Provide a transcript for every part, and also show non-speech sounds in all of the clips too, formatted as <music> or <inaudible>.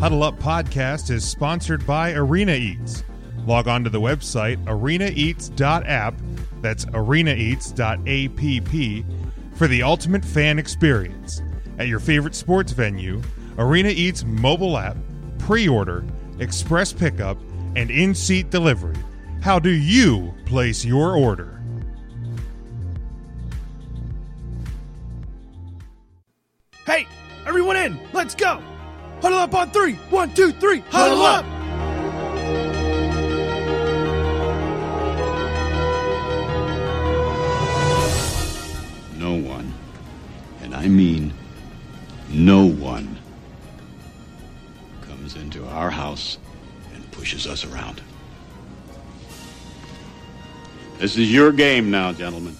Huddle Up Podcast is sponsored by Arena Eats. Log on to the website arenaeats.app, that's arenaeats.app, for the ultimate fan experience. At your favorite sports venue, Arena Eats mobile app, pre order, express pickup, and in seat delivery. How do you place your order? Hey, everyone in! Let's go! Huddle up on three! One, two, three! Huddle, up! No one, and I mean no one, comes into our house and pushes us around. This is your game now, gentlemen.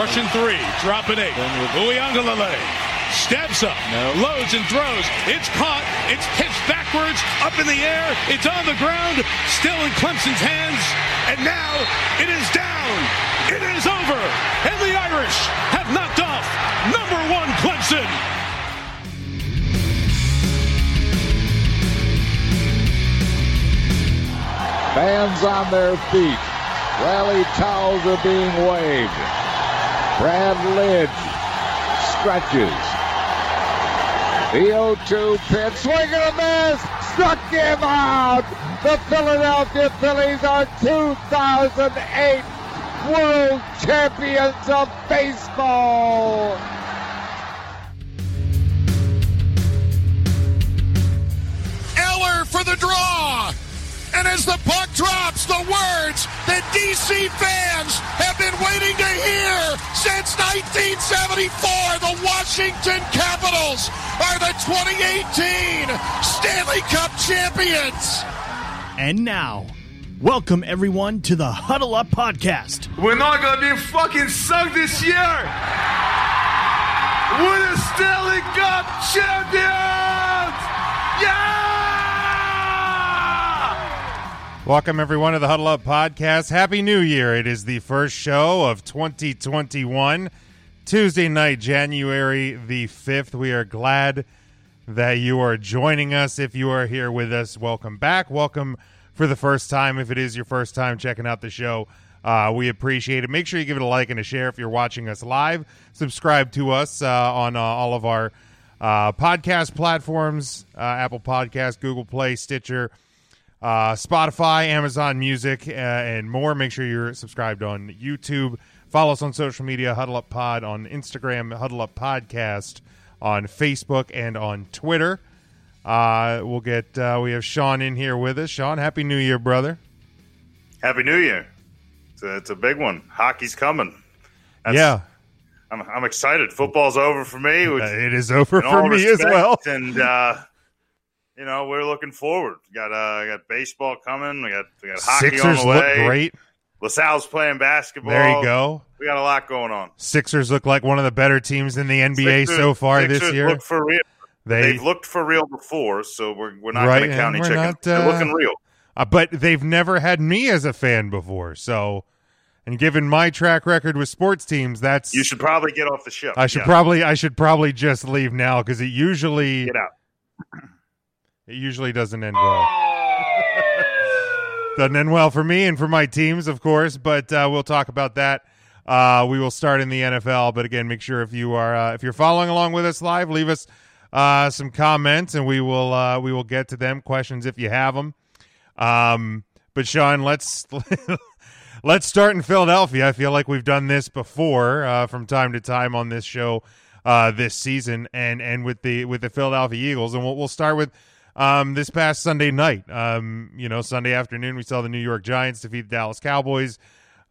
Russian three, dropping eight. Uiagalelei steps up, loads and throws. It's caught. It's pitched backwards, up in the air. It's on the ground, still in Clemson's hands. And now it is down. It is over. And the Irish have knocked off number one Clemson. Fans on their feet. Rally towels are being waved. Brad Lidge stretches. The 0-2 pitch, swing and a miss, struck him out. The Philadelphia Phillies are 2008 World Champions of Baseball. Eller for the draw. And as the puck drops, the words that DC fans have been waiting to hear since 1974, the Washington Capitals are the 2018 Stanley Cup champions. And now, welcome everyone to the Huddle Up Podcast. We're not gonna be fucking sucked this year. We're the Stanley Cup champions. Yeah! Welcome, everyone, to the Huddle Up Podcast. Happy New Year. It is the first show of 2021, Tuesday night, January the 5th. We are glad that you are joining us. If you are here with us, welcome back. Welcome for the first time. If it is your first time checking out the show, uh, we appreciate it. Make sure you give it a like and a share if you're watching us live. Subscribe to us uh, on uh, all of our uh, podcast platforms uh, Apple Podcast, Google Play, Stitcher uh, Spotify, Amazon Music, uh, and more. Make sure you're subscribed on YouTube. Follow us on social media, Huddle Up Pod on Instagram, Huddle Up Podcast on Facebook and on Twitter. Uh, we'll get uh, we have Sean in here with us. Sean, happy New Year, brother. Happy New Year. It's a, it's a big one. Hockey's coming. That's- yeah, I'm, I'm excited. Football's over for me. uh, Which, it is over for me as well. And uh, you know we're looking forward. We got uh, got baseball coming. We got we got hockey Sixers on the way. look great. LaSalle's playing basketball. There you go. We got a lot going on. Sixers look like one of the better teams in the NBA Sixers- so far Sixers this year. Look for real. They They've looked for real before, so we're we're not Right, going to count any we're chickens. uh, They're looking real. Uh, but they've never had me as a fan before. So, and given my track record with sports teams, that's You should probably get off the ship. I should Yeah, probably I should probably just leave now because it usually get out. It usually doesn't end well. <laughs> doesn't end well for me and for my teams, of course. But uh, we'll talk about that. Uh, we will start in the NFL, but again, make sure if you are uh, if you're following along with us live, leave us uh, some comments, and we will uh, we will get to them. Questions if you have them. Um, but Sean, let's <laughs> let's start in Philadelphia. I feel like we've done this before uh, from time to time on this show uh, this season, and and with the with the Philadelphia Eagles, and we'll, we'll start with um, this past Sunday night. Um, you know, Sunday afternoon, we saw the New York Giants defeat the Dallas Cowboys,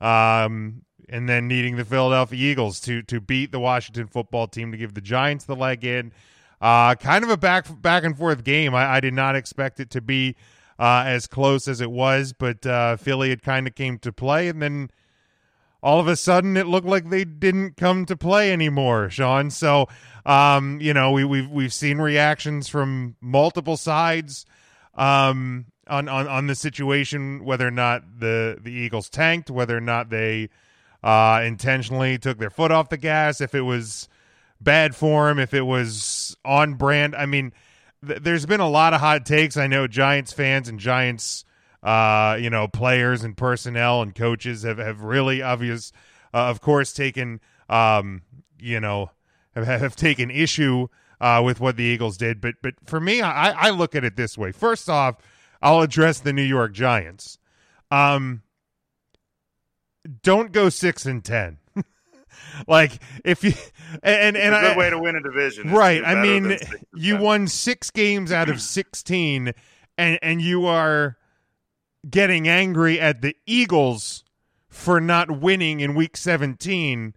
um, and then needing the Philadelphia Eagles to to beat the Washington football team to give the Giants the leg in. Uh, kind of a back back and forth game. I, I did not expect it to be uh, as close as it was, but uh, Philly had kind of came to play, and then all of a sudden it looked like they didn't come to play anymore, Sean. So, um, you know, we, we've we've seen reactions from multiple sides um, on, on on the situation, whether or not the the Eagles tanked, whether or not they uh, intentionally took their foot off the gas, if it was bad form, if it was on brand. I mean, th- there's been a lot of hot takes. I know Giants fans and Giants uh, you know, players and personnel and coaches have, have really obvious, uh, of course, taken, um, you know, have, have taken issue uh, with what the Eagles did. But but for me, I, I look at it this way. First off, I'll address the New York Giants. Um, don't go six and ten. <laughs> like if you and and a good I, way to win a division, right? I mean, you won six games out of sixteen, and and you are getting angry at the Eagles for not winning in week 17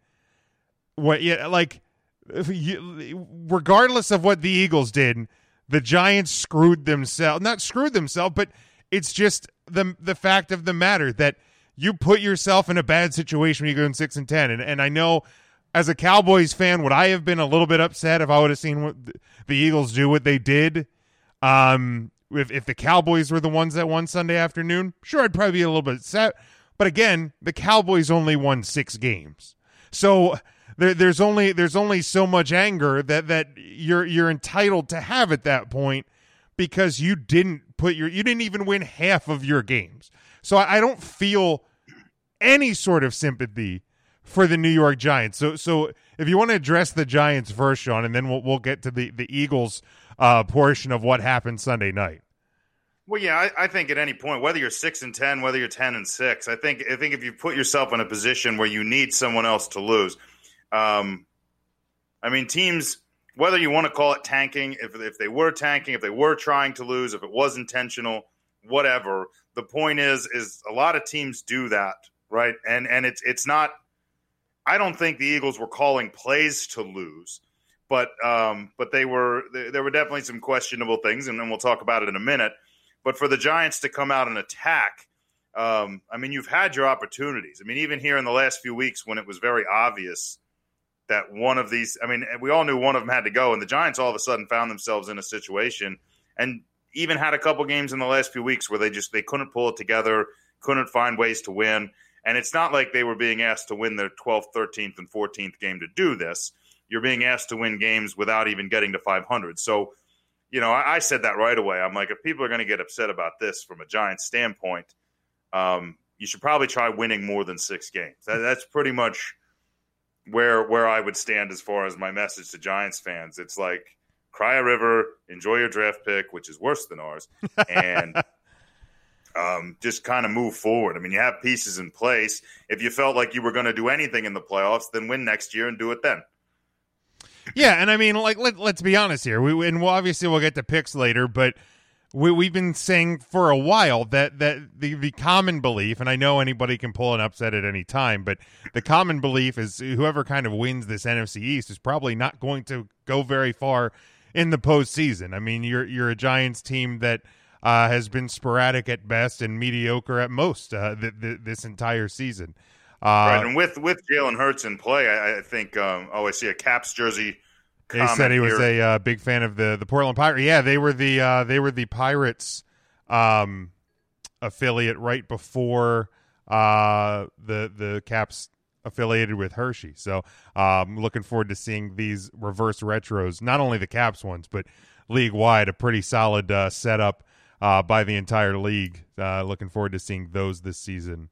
what yeah like regardless of what the Eagles did the Giants screwed themselves not screwed themselves but it's just the the fact of the matter that you put yourself in a bad situation when you go in 6 and 10 and and I know as a Cowboys fan would I have been a little bit upset if I would have seen what the Eagles do what they did? Um if, if the Cowboys were the ones that won Sunday afternoon, sure, I'd probably be a little bit upset. But again, the Cowboys only won six games, so there, there's only there's only so much anger that that you're you're entitled to have at that point because you didn't put your you didn't even win half of your games. So I, I don't feel any sort of sympathy for the New York Giants. So so if you want to address the Giants first, Sean, and then we'll we'll get to the the Eagles uh, portion of what happened Sunday night. Well, yeah, I, I, think at any point, whether you're six and ten, whether you're ten and six, I think I think if you put yourself in a position where you need someone else to lose, um, I mean, teams, whether you want to call it tanking, if if they were tanking, if they were trying to lose, if it was intentional, whatever. The point is, is a lot of teams do that, right? And and it's it's not. I don't think the Eagles were calling plays to lose, but um, but they were there were definitely some questionable things, and then we'll talk about it in a minute. But for the Giants to come out and attack, um, I mean, you've had your opportunities. I mean, even here in the last few weeks when it was very obvious that one of these, I mean, we all knew one of them had to go, and the Giants all of a sudden found themselves in a situation and even had a couple games in the last few weeks where they just they couldn't pull it together, couldn't find ways to win. And it's not like they were being asked to win their 12th, 13th, and 14th game to do this. You're being asked to win games without even getting to 500. So you know, I, I, said that right away. I'm like, if people are going to get upset about this from a Giants standpoint, um, you should probably try winning more than six games. That, that's pretty much where where I would stand as far as my message to Giants fans. It's like cry a river, enjoy your draft pick, which is worse than ours, <laughs> and um, just kind of move forward. I mean, you have pieces in place. If you felt like you were going to do anything in the playoffs, then win next year and do it then. Yeah, and I mean, like let, let's be honest here. We and we'll, obviously we'll get to picks later, but we we've been saying for a while that that the the common belief, and I know anybody can pull an upset at any time, but the common belief is whoever kind of wins this NFC East is probably not going to go very far in the postseason. I mean, you're you're a Giants team that. Uh, has been sporadic at best and mediocre at most uh, th- th- this entire season. Uh, right, and with with Jalen Hurts in play, I, I think. Um, oh, I see a Caps jersey. He said he was a uh, big fan of the the Portland Pirates. Yeah, they were the uh, they were the Pirates um, affiliate right before uh, the the Caps affiliated with Hershey. So I'm um, looking forward to seeing these reverse retros, not only the Caps ones, but league wide. A pretty solid uh, setup uh, by the entire league. Uh, looking forward to seeing those this season.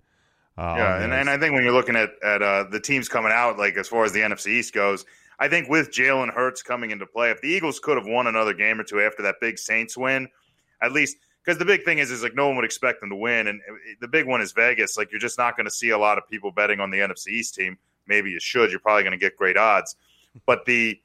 Uh, yeah, and, and I think when you're looking at at uh, the teams coming out, like as far as the NFC East goes, I think with Jalen Hurts coming into play, if the Eagles could have won another game or two after that big Saints win, at least because the big thing is is like no one would expect them to win, and uh, the big one is Vegas. Like you're just not going to see a lot of people betting on the NFC East team. Maybe you should. You're probably going to get great odds, but the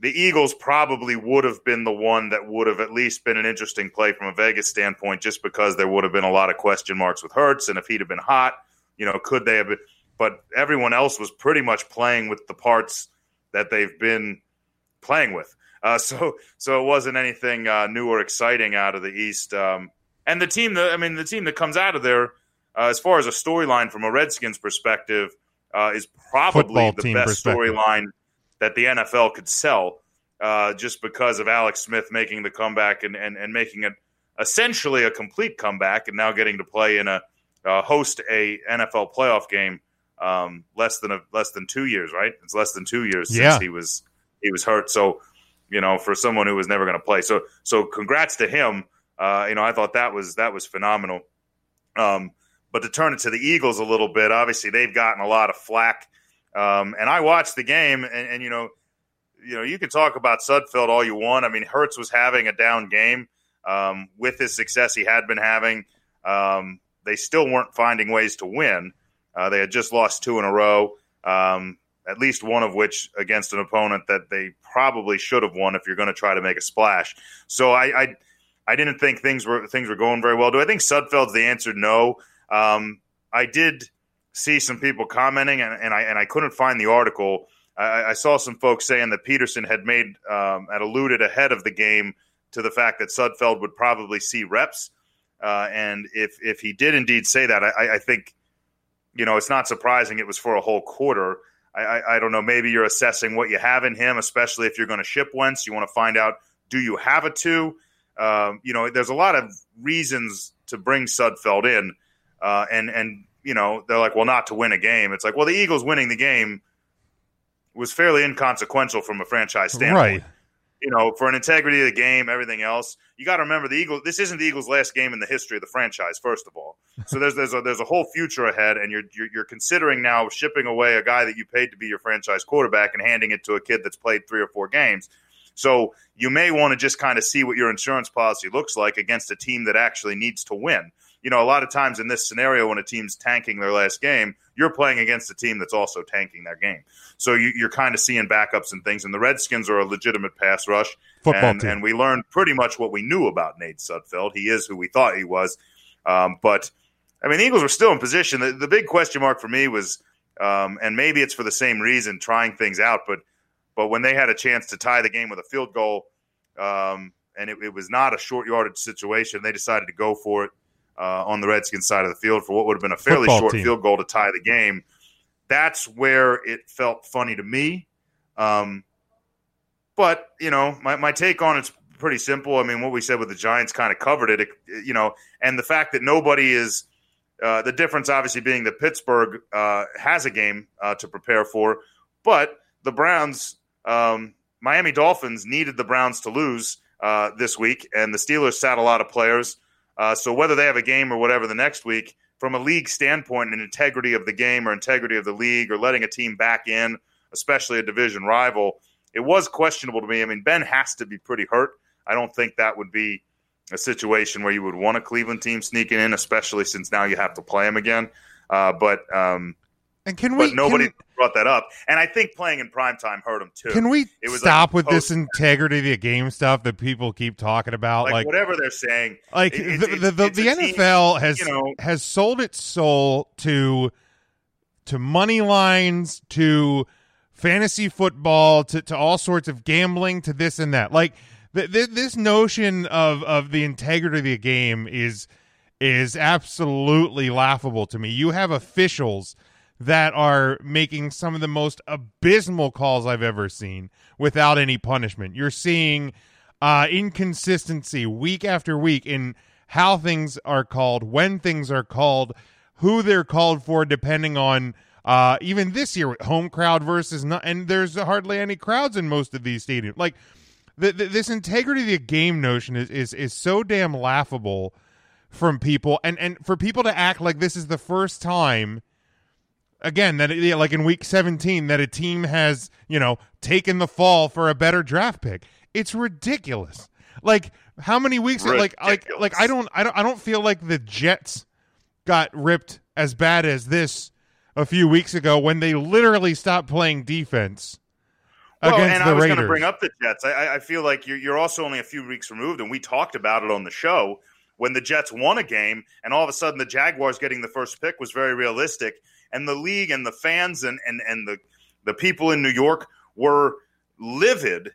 the Eagles probably would have been the one that would have at least been an interesting play from a Vegas standpoint, just because there would have been a lot of question marks with Hurts, and if he'd have been hot you know, could they have been? But everyone else was pretty much playing with the parts that they've been playing with. Uh, <laughs> so so it wasn't anything uh, new or exciting out of the East. Um, and the team that I mean, the team that comes out of there, uh, as far as a storyline from a Redskins perspective, uh, is probably Football the best storyline that the NFL could sell, uh, just because of Alex Smith making the comeback and, and, and making it essentially a complete comeback, and now getting to play in a uh, host a NFL playoff game um, less than a less than two years, right? It's less than two years Yeah. since he was he was hurt. So, you know, for someone who was never going to play, so so congrats to him. Uh, you know, I thought that was that was phenomenal. Um, but to turn it to the Eagles a little bit, obviously they've gotten a lot of flack. Um, and I watched the game, and, and you know, you know, you can talk about Sudfeld all you want. I mean, Hurts was having a down game um, with his success he had been having. Um, they still weren't finding ways to win. Uh, they had just lost two in a row, um, at least one of which against an opponent that they probably should have won if you're going to try to make a splash. So I, I, I didn't think things were things were going very well. Do I think Sudfeld's the answer? No. Um, I did see some people commenting, and, and I and I couldn't find the article. I, I saw some folks saying that Pederson had made um, had alluded ahead of the game to the fact that Sudfeld would probably see reps, uh, and if if he did indeed say that, I, I think you know it's not surprising it was for a whole quarter. I, I, I don't know. Maybe you're assessing what you have in him, especially if you're going to ship Wentz. You want to find out do you have a two? Um, you know, there's a lot of reasons to bring Sudfeld in, uh, and and you know they're like, well, not to win a game. It's like, well, the Eagles winning the game was fairly inconsequential from a franchise standpoint. Right. You know, for an integrity of the game, everything else, you got to remember the Eagles. This isn't the Eagles' last game in the history of the franchise. First of all, so there's there's a there's a whole future ahead, and you're, you're you're considering now shipping away a guy that you paid to be your franchise quarterback and handing it to a kid that's played three or four games. So you may want to just kind of see what your insurance policy looks like against a team that actually needs to win. You know, a lot of times in this scenario, when a team's tanking their last game, you're playing against a team that's also tanking their game. So you, you're kind of seeing backups and things. And the Redskins are a legitimate pass rush. Football and, team. and we learned pretty much what we knew about Nate Sudfeld. He is who we thought he was. Um, but I mean, the Eagles were still in position. The, the big question mark for me was, um, and maybe it's for the same reason, trying things out. But but when they had a chance to tie the game with a field goal, um, and it, it was not a short yardage situation, they decided to go for it uh, on the Redskins side of the field for what would have been a fairly Football short team. field goal to tie the game. That's where it felt funny to me. Um, but you know, my, my take on it's pretty simple. I mean, what we said with the Giants kind of covered it. you know, and the fact that nobody is uh, the difference, obviously, being that Pittsburgh uh, has a game uh, to prepare for, but the Browns, um, Miami Dolphins needed the Browns to lose uh, this week, and the Steelers sat a lot of players. Uh, so whether they have a game or whatever the next week, from a league standpoint and integrity of the game or integrity of the league or letting a team back in, especially a division rival, it was questionable to me. I mean, Ben has to be pretty hurt. I don't think that would be a situation where you would want a Cleveland team sneaking in, especially since now you have to play him again. Uh, but um, And can we but nobody can, brought that up, and I think playing in primetime hurt him too. can we It was stop like with this integrity of the game stuff that people keep talking about? like, Like, whatever they're saying, like it- the, it's- the, the, it's a team, NFL has you know- has sold its soul to to money lines to fantasy football to, to all sorts of gambling to this and that. Like th- th- this notion of of the integrity of the game is is absolutely laughable to me. You have officials that are making some of the most abysmal calls I've ever seen without any punishment. You're seeing uh, inconsistency week after week in how things are called, when things are called, who they're called for, depending on uh, even this year home crowd versus not. And there's hardly any crowds in most of these stadiums. Like the, the, this integrity of the game notion is, is is so damn laughable from people, and and for people to act like this is the first time again that it, like in week 17 that a team has you know taken the fall for a better draft pick. It's ridiculous. Like how many weeks like like like i don't i don't i don't feel like the jets got ripped as bad as this a few weeks ago when they literally stopped playing defense Well, and the I was going to bring up the Jets. I- I, I feel like you're, you're also only a few weeks removed, and we talked about it on the show. When the Jets won a game, and all of a sudden the Jaguars getting the first pick was very realistic, and the league and the fans and and and the the people in New York were livid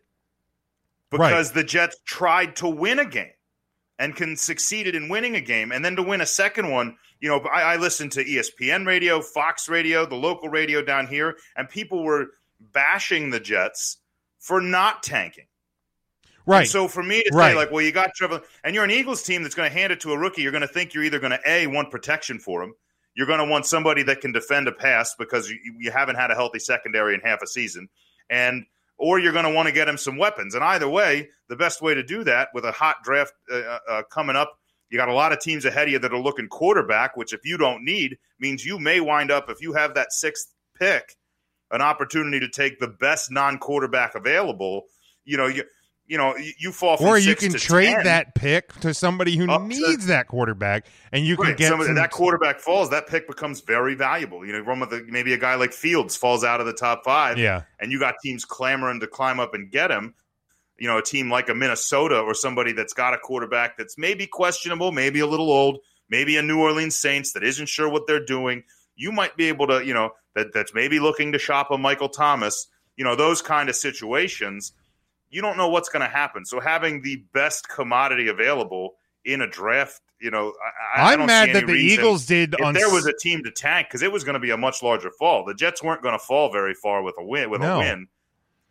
because the Jets tried to win a game. and can succeeded in winning a game, and then to win a second one. You know, I, I listened to ESPN radio, Fox radio, the local radio down here, and people were bashing the Jets for not tanking. Right. And so for me to Right. say like, well, you got Trevor, and you're an Eagles team that's going to hand it to a rookie, you're going to think you're either going to a want protection for him, you're going to want somebody that can defend a pass because you, you haven't had a healthy secondary in half a season, and or you're going to want to get him some weapons. And either way, the best way to do that with a hot draft uh, uh, coming up, you got a lot of teams ahead of you that are looking quarterback, which if you don't need means you may wind up if you have that sixth pick, an opportunity to take the best non-quarterback available. You know, you you know you, you fall or you can to trade 10. that pick to somebody who uh, Up to- needs that quarterback, and you can Right, get somebody, some- that quarterback falls, that pick becomes very valuable. You know, run with the, maybe a guy like Fields falls out of the top five, Yeah. and you got teams clamoring to climb up and get him. You know, a team like a Minnesota or somebody that's got a quarterback that's maybe questionable, maybe a little old, maybe a New Orleans Saints that isn't sure what they're doing. You might be able to, you know, that that's maybe looking to shop a Michael Thomas. You know, those kind of situations. You don't know what's going to happen. So having the best commodity available in a draft, you know, I, don't mad that the reason- Eagles did if on there was a team to tank because it was going to be a much larger fall. The Jets weren't going to fall very far with a win. With No. a win,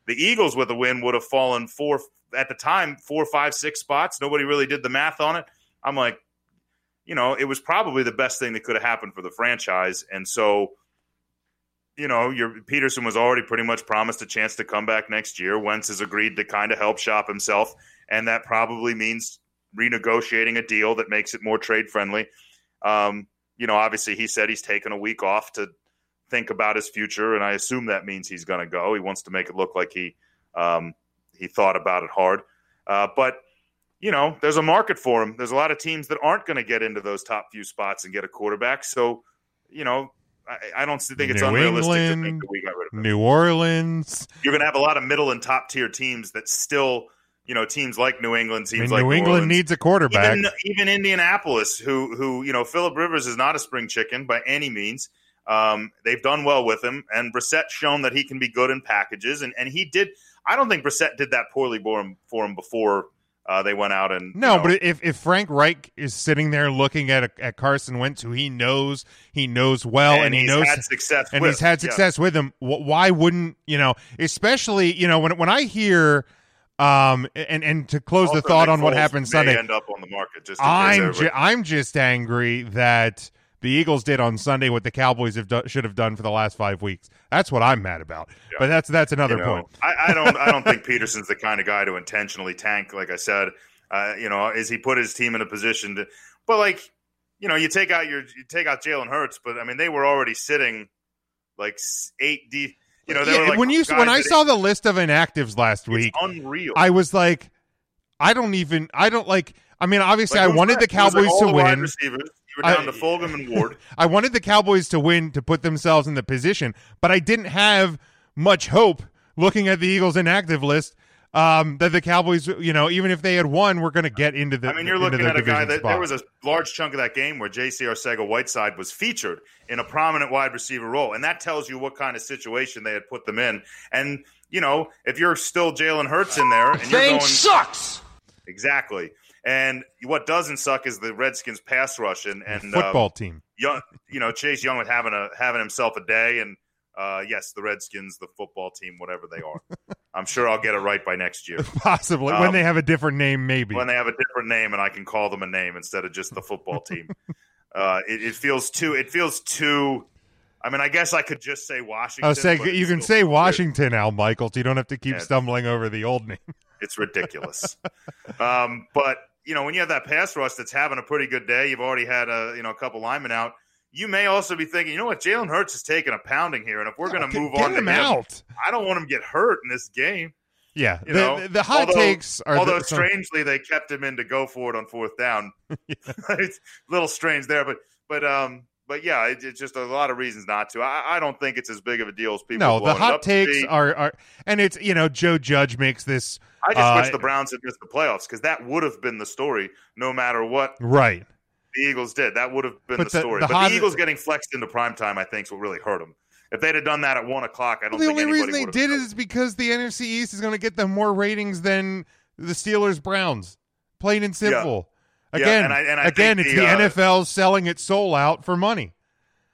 the Eagles with a win would have fallen four at the time four, five, six spots. Nobody really did the math on it. I'm like, you know, it was probably the best thing that could have happened for the franchise, and so. You know, your Pederson was already pretty much promised a chance to come back next year. Wentz has agreed to kind of help shop himself, and that probably means renegotiating a deal that makes it more trade friendly. Um, you know, obviously he said he's taken a week off to think about his future, and I assume that means he's going to go. He wants to make it look like he um, he thought about it hard. Uh, but you know, there's a market for him. There's a lot of teams that aren't going to get into those top few spots and get a quarterback. So, you know, I, I don't think it's New unrealistic to think that we got rid of him. New Orleans. You're going to have a lot of middle and top tier teams that still, you know, teams like New England, I teams mean, like New New England Orleans, needs a quarterback. even, even Indianapolis, who who you know, Philip Rivers is not a spring chicken by any means. Um, they've done well with him, and Brissett's shown that he can be good in packages, and and he did. I don't think Brissett did that poorly for him for him before uh, they went out and No, you know, but if, if Frank Reich is sitting there looking at a, at Carson Wentz, who he knows he knows well, and, and, he he's knows had success, and with, he's had yeah. success with him, wh- why wouldn't you know? Especially you know when when I hear, um, and and to close the thought Nick on what happened Sunday, end up on the market just I'm ju- I'm just angry that the Eagles did on Sunday what the Cowboys have do- should have done for the last five weeks. That's what I'm mad about. But that's that's another you know, point. I, I don't. I don't think <laughs> Pederson's the kind of guy to intentionally tank. Like I said, uh, you know, is he put his team in a position to? But like, you know, you take out your you take out Jalen Hurts, but I mean, they were already sitting like eight deep. You know, they Yeah, were like when you when I saw the list of inactives last it's week, unreal. I was like, I don't even. I don't like. I mean, obviously, Like, I wanted the that. It was like Cowboys to the win. Receivers. You were down I- to Fulgham and Ward. <laughs> I wanted the Cowboys to win to put themselves in the position, but I didn't have much hope looking at the Eagles inactive list um, that the Cowboys, you know, even if they had won, we're going to get into the. I mean, you're looking at a guy that spot. there was a large chunk of that game where J.C. Arcega Whiteside was featured in a prominent wide receiver role, and that tells you what kind of situation they had put them in. And you know, if you're still Jalen Hurts in there, and you're going sucks. exactly, and what doesn't suck is the Redskins pass rush and and football um, team. young, you know, Chase Young with having a having himself a day, and uh, yes, the Redskins, the football team, whatever they are. <laughs> I'm sure I'll get it right by next year. <laughs> Possibly when um, they have a different name, maybe. when they have a different name and I can call them a name instead of just the football <laughs> team. uh, it, it feels too. It feels too. I mean, I guess I could just say Washington. I'll say you can say weird. Washington, Al Michaels. You don't have to keep Yeah. stumbling over the old name. It's ridiculous. um, but you know, when you have that pass rush that's having a pretty good day, you've already had a you know a couple linemen out. You may also be thinking, you know what, Jalen Hurts is taking a pounding here, and if we're going to move on to him out. I don't want him to get hurt in this game. Yeah, You the, know, the, the hot although, takes are. although the, strangely they kept him in to go for it on fourth down. <laughs> <laughs> it's a little strange there, but but um but yeah, it, it's just a lot of reasons not to. I, I don't think it's as big of a deal as people. no, the hot takes are, are, and it's you know Joe Judge makes this I just uh, wish the Browns had missed the playoffs because that would have been the story, no matter what right. the Eagles did. That would have been the, the- story. the but hot- the Eagles getting flexed into prime time, I think, is what really hurt them. If they'd have done that at one o'clock, I don't Well, the only reason they did it is because the NFC East is going to get them more ratings than the Steelers Browns. Plain and simple. Again, and I, and I again, think it's the, the, uh, NFL selling its soul out for money.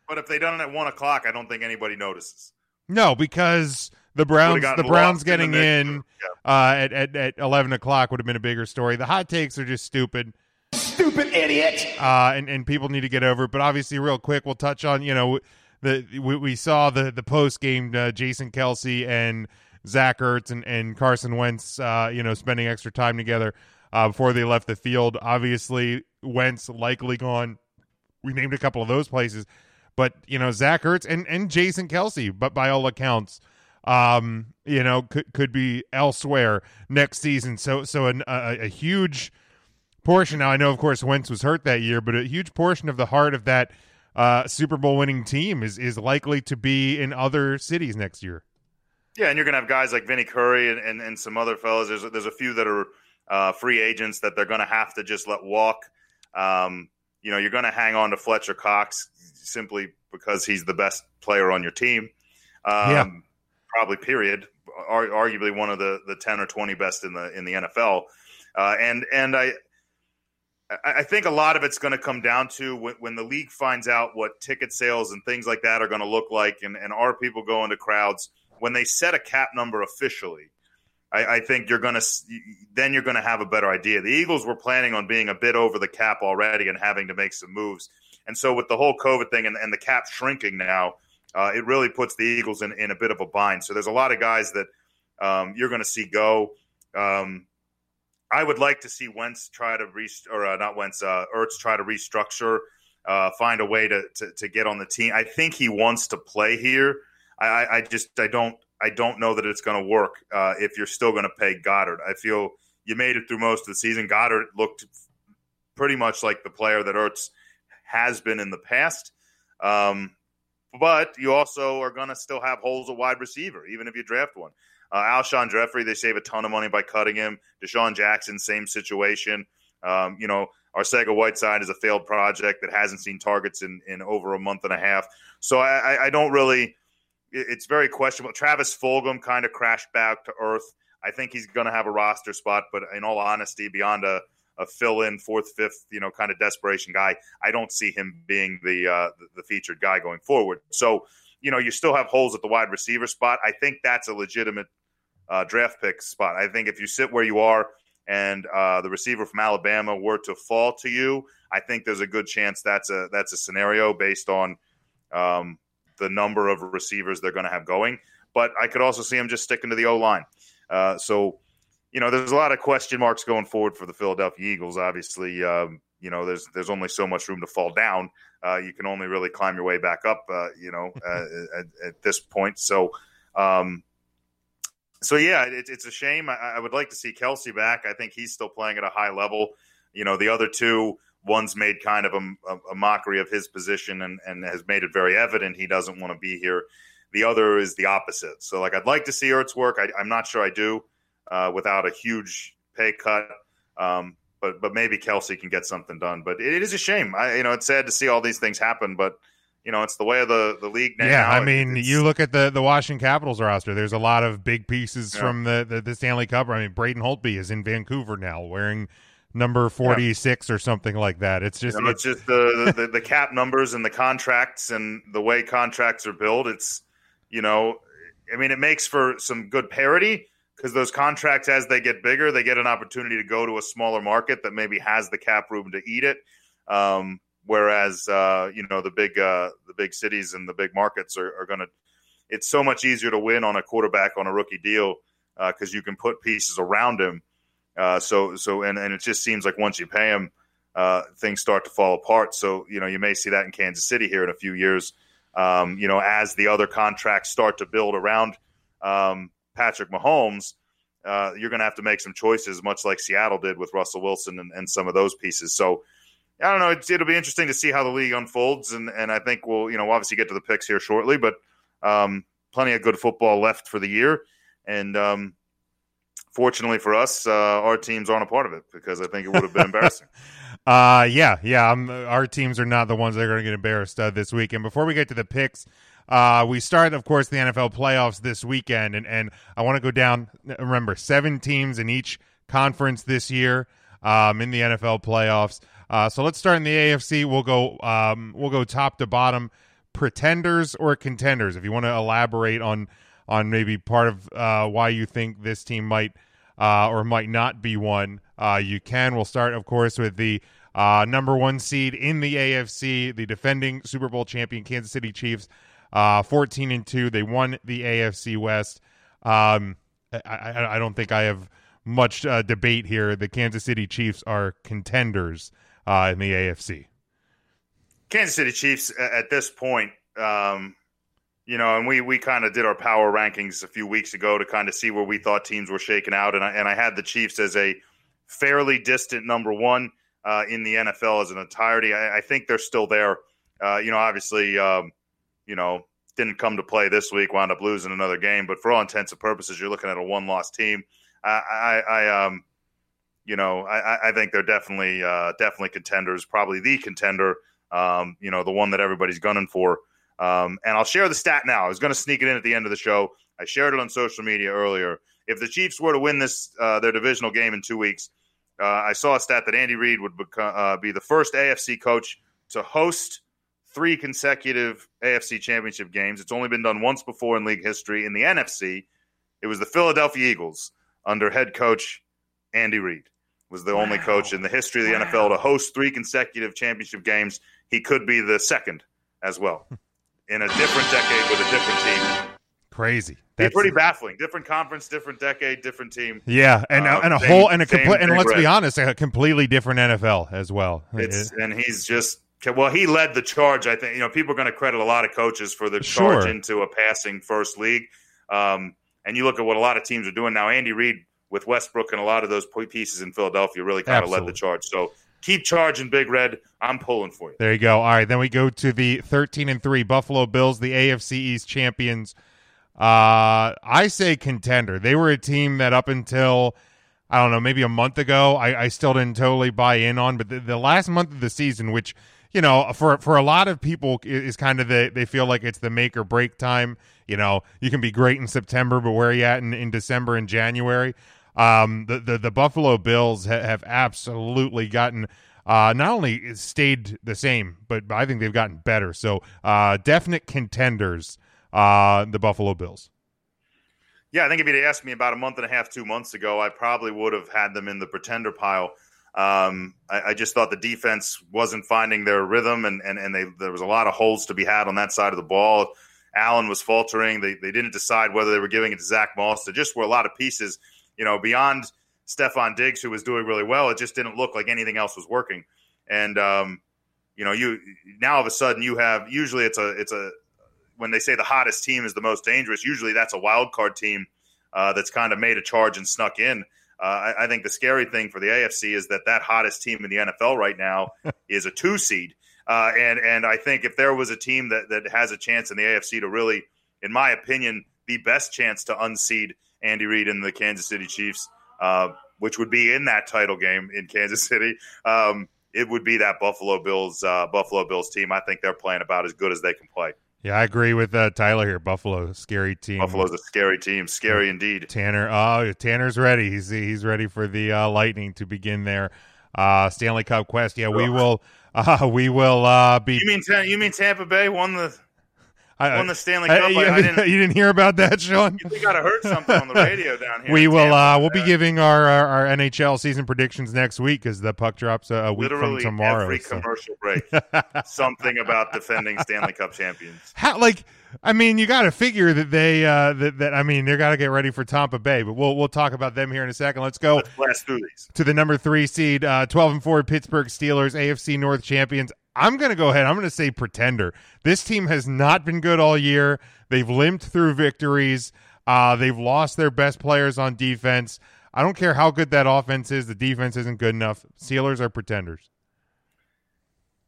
But if they done it at one o'clock, I don't think anybody notices. No, because the Browns, the Browns lost in getting the in too. uh, at, at at eleven o'clock would have been a bigger story. The hot takes are just stupid. Stupid idiot. uh, and and people need to get over it. But obviously, real quick, we'll touch on you know the we, we saw the the post game uh, Jason Kelce and Zach Ertz and, and Carson Wentz uh, you know spending extra time together uh, before they left the field. Obviously, Wentz likely gone. We named a couple of those places, but you know Zach Ertz and and Jason Kelce, but by all accounts. Um, you know, could could be elsewhere next season. So, so an, a, a huge portion. Now I know, of course, Wentz was hurt that year, but a huge portion of the heart of that uh, Super Bowl winning team is is likely to be in other cities next year. Yeah, and you're to have guys like Vinny Curry and, and, and some other fellas. There's there's a few that are uh, free agents that they're going to have to just let walk. Um, you know, you're going to hang on to Fletcher Cox simply because he's the best player on your team. Um, Yeah. Probably, period. Ar- arguably one of the, the ten or twenty best in the in the NFL. Uh, and and I I I think a lot of it's going to come down to when, when the league finds out what ticket sales and things like that are going to look like, and, and are people going to crowds when they set a cap number officially. I, I think you're going to then you're going to have a better idea. The Eagles were planning on being a bit over the cap already and having to make some moves, and so with the whole COVID thing and, and the cap shrinking now, uh, it really puts the Eagles in, in a bit of a bind. So there's a lot of guys that um, you're going to see go. Um, I would like to see Wentz try to re or uh, not Wentz, uh, Ertz try to restructure, uh, find a way to, to to get on the team. I think he wants to play here. I, I just I don't I don't know that it's going to work uh, if you're still going to pay Goedert. I feel you made it through most of the season. Goedert looked pretty much like the player that Ertz has been in the past. Um, but you also are going to still have holes at wide receiver, even if you draft one. Uh, Alshon Jeffery, they save a ton of money by cutting him. DeSean Jackson, same situation. Um, you know, Arcega Whiteside is a failed project that hasn't seen targets in, in over a month and a half. So I- I don't really. It- It's very questionable. Travis Fulgham kind of crashed back to earth. I think he's going to have a roster spot, but in all honesty, beyond a, a fill-in fourth, fifth, you know, kind of desperation guy, I don't see him being the uh, the featured guy going forward. So, you know, you still have holes at the wide receiver spot. I think that's a legitimate uh, draft pick spot. I think if you sit where you are and uh, the receiver from Alabama were to fall to you, I think there's a good chance that's a that's a scenario based on um, the number of receivers they're going to have going. But I could also see him just sticking to the O line. Uh, so, you know, there's a lot of question marks going forward for the Philadelphia Eagles. Obviously, um, you know, there's there's only so much room to fall down. Uh, you can only really climb your way back up. Uh, you know, <laughs> at, at this point. So. Um, so yeah, it, it's a shame. I, I would like to see Kelce back. I think he's still playing at a high level. You know, the other two, one's made kind of a, a, a mockery of his position and, and has made it very evident he doesn't want to be here. The other is the opposite. So, like, I'd like to see Ertz work. I, I'm not sure I do uh, without a huge pay cut. Um, but but maybe Kelce can get something done. But it, it is a shame. I, you know, it's sad to see all these things happen. But you know, it's the way of the, the league now. Yeah, I mean, it's- you look at the the Washington Capitals roster. There's a lot of big pieces Yeah. from the, the the Stanley Cup. I mean, Braden Holtby is in Vancouver now, wearing number 46 or something like that. It's just You know, it's, it's just the, the the cap numbers and the contracts and the way contracts are built. It's you know, I mean, it makes for some good parity because those contracts, as they get bigger, they get an opportunity to go to a smaller market that maybe has the cap room to eat it. Um, whereas uh, you know the big uh, the big cities and the big markets are, are going to. It's so much easier to win on a quarterback on a rookie deal because you can put pieces around him. Uh, so so and, and it just seems like once you pay him, uh, things start to fall apart. So you know you may see that in Kansas City here in a few years. Um, you know as the other contracts start to build around um, Patrick Mahomes, uh, you're going to have to make some choices, much like Seattle did with Russell Wilson and, and some of those pieces. So I don't know. It's, it'll be interesting to see how the league unfolds, and and I think we'll you know obviously get to the picks here shortly, but um, plenty of good football left for the year, and um, fortunately for us, uh, our teams aren't a part of it because I think it would have been embarrassing. <laughs> Uh, yeah, yeah. Um, our teams are not the ones that are going to get embarrassed uh, this weekend. Before we get to the picks, uh, we start, of course, the NFL playoffs this weekend, and and I want to go down. Remember, seven teams in each conference this year. um, in the NFL playoffs. Uh, so let's start in the AFC. We'll go um, we'll go top to bottom. Pretenders or contenders? If you want to elaborate on on maybe part of uh, why you think this team might uh, or might not be one, uh, you can. We'll start, of course, with the uh, number one seed in the AFC, the defending Super Bowl champion Kansas City Chiefs, uh, fourteen and two. They won the AFC West. Um, I, I, I, don't think I have much debate here. The Kansas City Chiefs are contenders in the AFC. Kansas City Chiefs at this point, um, you know, and we we kind of did our power rankings a few weeks ago to kind of see where we thought teams were shaking out, and I and I had the Chiefs as a fairly distant number one uh, in the NFL as an entirety. I, I think they're still there. Uh, you know, obviously, um, you know, didn't come to play this week, wound up losing another game, but for all intents and purposes, you're looking at a one loss team. I, I, I, um, you know, I, I think they're definitely, uh, definitely contenders, probably the contender. Um, you know, the one that everybody's gunning for. Um, and I'll share the stat now. I was going to sneak it in at the end of the show. I shared it on social media earlier. If the Chiefs were to win this uh, their divisional game in two weeks, uh, I saw a stat that Andy Reid would become, uh, be the first AFC coach to host three consecutive AFC championship games. It's only been done once before in league history. In the NFC, it was the Philadelphia Eagles under head coach Andy Reid. Was the wow. only coach in the history of the wow. NFL to host three consecutive championship games. He could be the second as well <laughs> in a different decade with a different team. Crazy. That's pretty baffling. Different conference, different decade, different team. Yeah, and uh, and a same, whole and a complete and let's be honest, a completely different NFL as well. It's and he's just well, he led the charge. I think you know people are going to credit a lot of coaches for the charge into a passing first league. Um, and you look at what a lot of teams are doing now. Andy Reid with Westbrook and a lot of those pieces in Philadelphia really kind of led the charge. So keep charging, Big Red. I'm pulling for you. There you go. All right, then we go to the 13 and three Buffalo Bills, the AFC East champions. Uh, I say contender. They were a team that up until I don't know, maybe a month ago, I, I still didn't totally buy in on. But the, the, last month of the season, which you know, for for a lot of people, is kind of the they feel like it's the make or break time. You know, you can be great in September, but where are you at in, in December and January? Um, the, the the Buffalo Bills ha- have absolutely gotten uh, not only stayed the same, but I think they've gotten better. So, uh, definite contenders uh, the Buffalo Bills. Yeah, I think if you'd asked me about a month and a half, two months ago, I probably would have had them in the pretender pile. Um, I, I, just thought the defense wasn't finding their rhythm, and, and, and they, there was a lot of holes to be had on that side of the ball. Allen was faltering. They, they didn't decide whether they were giving it to Zach Moss. There just were a lot of pieces, you know, beyond Stefon Diggs, who was doing really well. It just didn't look like anything else was working. And, um, you know, you now all of a sudden you have usually it's a it's a when they say the hottest team is the most dangerous, usually that's a wild card team uh, that's kind of made a charge and snuck in. Uh, I, I, think the scary thing for the AFC is that that hottest team in the NFL right now <laughs> is a two seed, uh, and and I think if there was a team that that has a chance in the AFC to really, in my opinion, the best chance to unseed Andy Reid and the Kansas City Chiefs, uh, which would be in that title game in Kansas City. Um, it would be that Buffalo Bills uh, Buffalo Bills team. I think they're playing about as good as they can play. Yeah, I agree with uh, Tyler here. Buffalo, scary team. Buffalo's a scary team, scary indeed. Tanner, oh, Tanner's ready. He's he's ready for the uh, Lightning to begin their uh, Stanley Cup quest. Yeah, we will. <laughs> Uh, we will uh, be. You mean you mean Tampa Bay won the I, won the Stanley Cup. I, I, I didn't, you didn't hear about that, Sean? You got to heard something on the radio down here. we will. Uh, we'll be giving our, our, our NHL season predictions next week because the puck drops a, a week Literally from tomorrow. Every so. commercial break, <laughs> something about defending Stanley Cup champions. How like. I mean, you got to figure that they uh, that, that I mean, they're got to get ready for Tampa Bay, but we'll we'll talk about them here in a second. Let's go Let's blast through these. to the number three seed, uh, twelve and four Pittsburgh Steelers, AFC North champions. I'm going to go ahead. I'm going to say pretender. This team has not been good all year. They've limped through victories. Uh, they've lost their best players on defense. I don't care how good that offense is. The defense isn't good enough. Steelers are pretenders.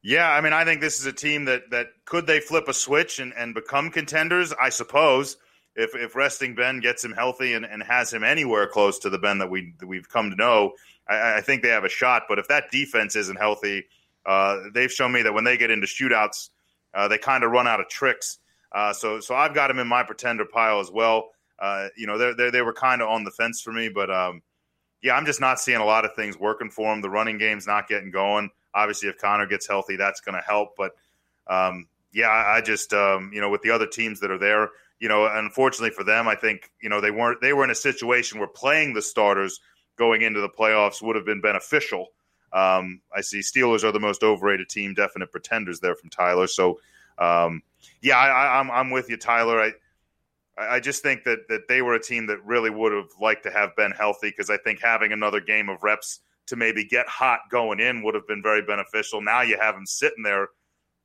Yeah, I mean, I think this is a team that that could they flip a switch and, and become contenders. I suppose if if resting Ben gets him healthy and, and has him anywhere close to the Ben that we that we've come to know, I, I think they have a shot. But if that defense isn't healthy, uh, they've shown me that when they get into shootouts, uh, they kind of run out of tricks. Uh, so, so I've got them in my pretender pile as well. Uh, you know, they they were kind of on the fence for me, but um, yeah, I'm just not seeing a lot of things working for him. The running game's not getting going. Obviously, if Connor gets healthy, that's going to help. But um, yeah, I, I just um, you know with the other teams that are there, you know, unfortunately for them, I think you know they weren't they were in a situation where playing the starters going into the playoffs would have been beneficial. Um, I see Steelers are the most overrated team, definite pretenders there from Tyler. So um, yeah, I, I'm I'm with you, Tyler. I I just think that that they were a team that really would have liked to have been healthy because I think having another game of reps to maybe get hot going in would have been very beneficial. Now you have them sitting there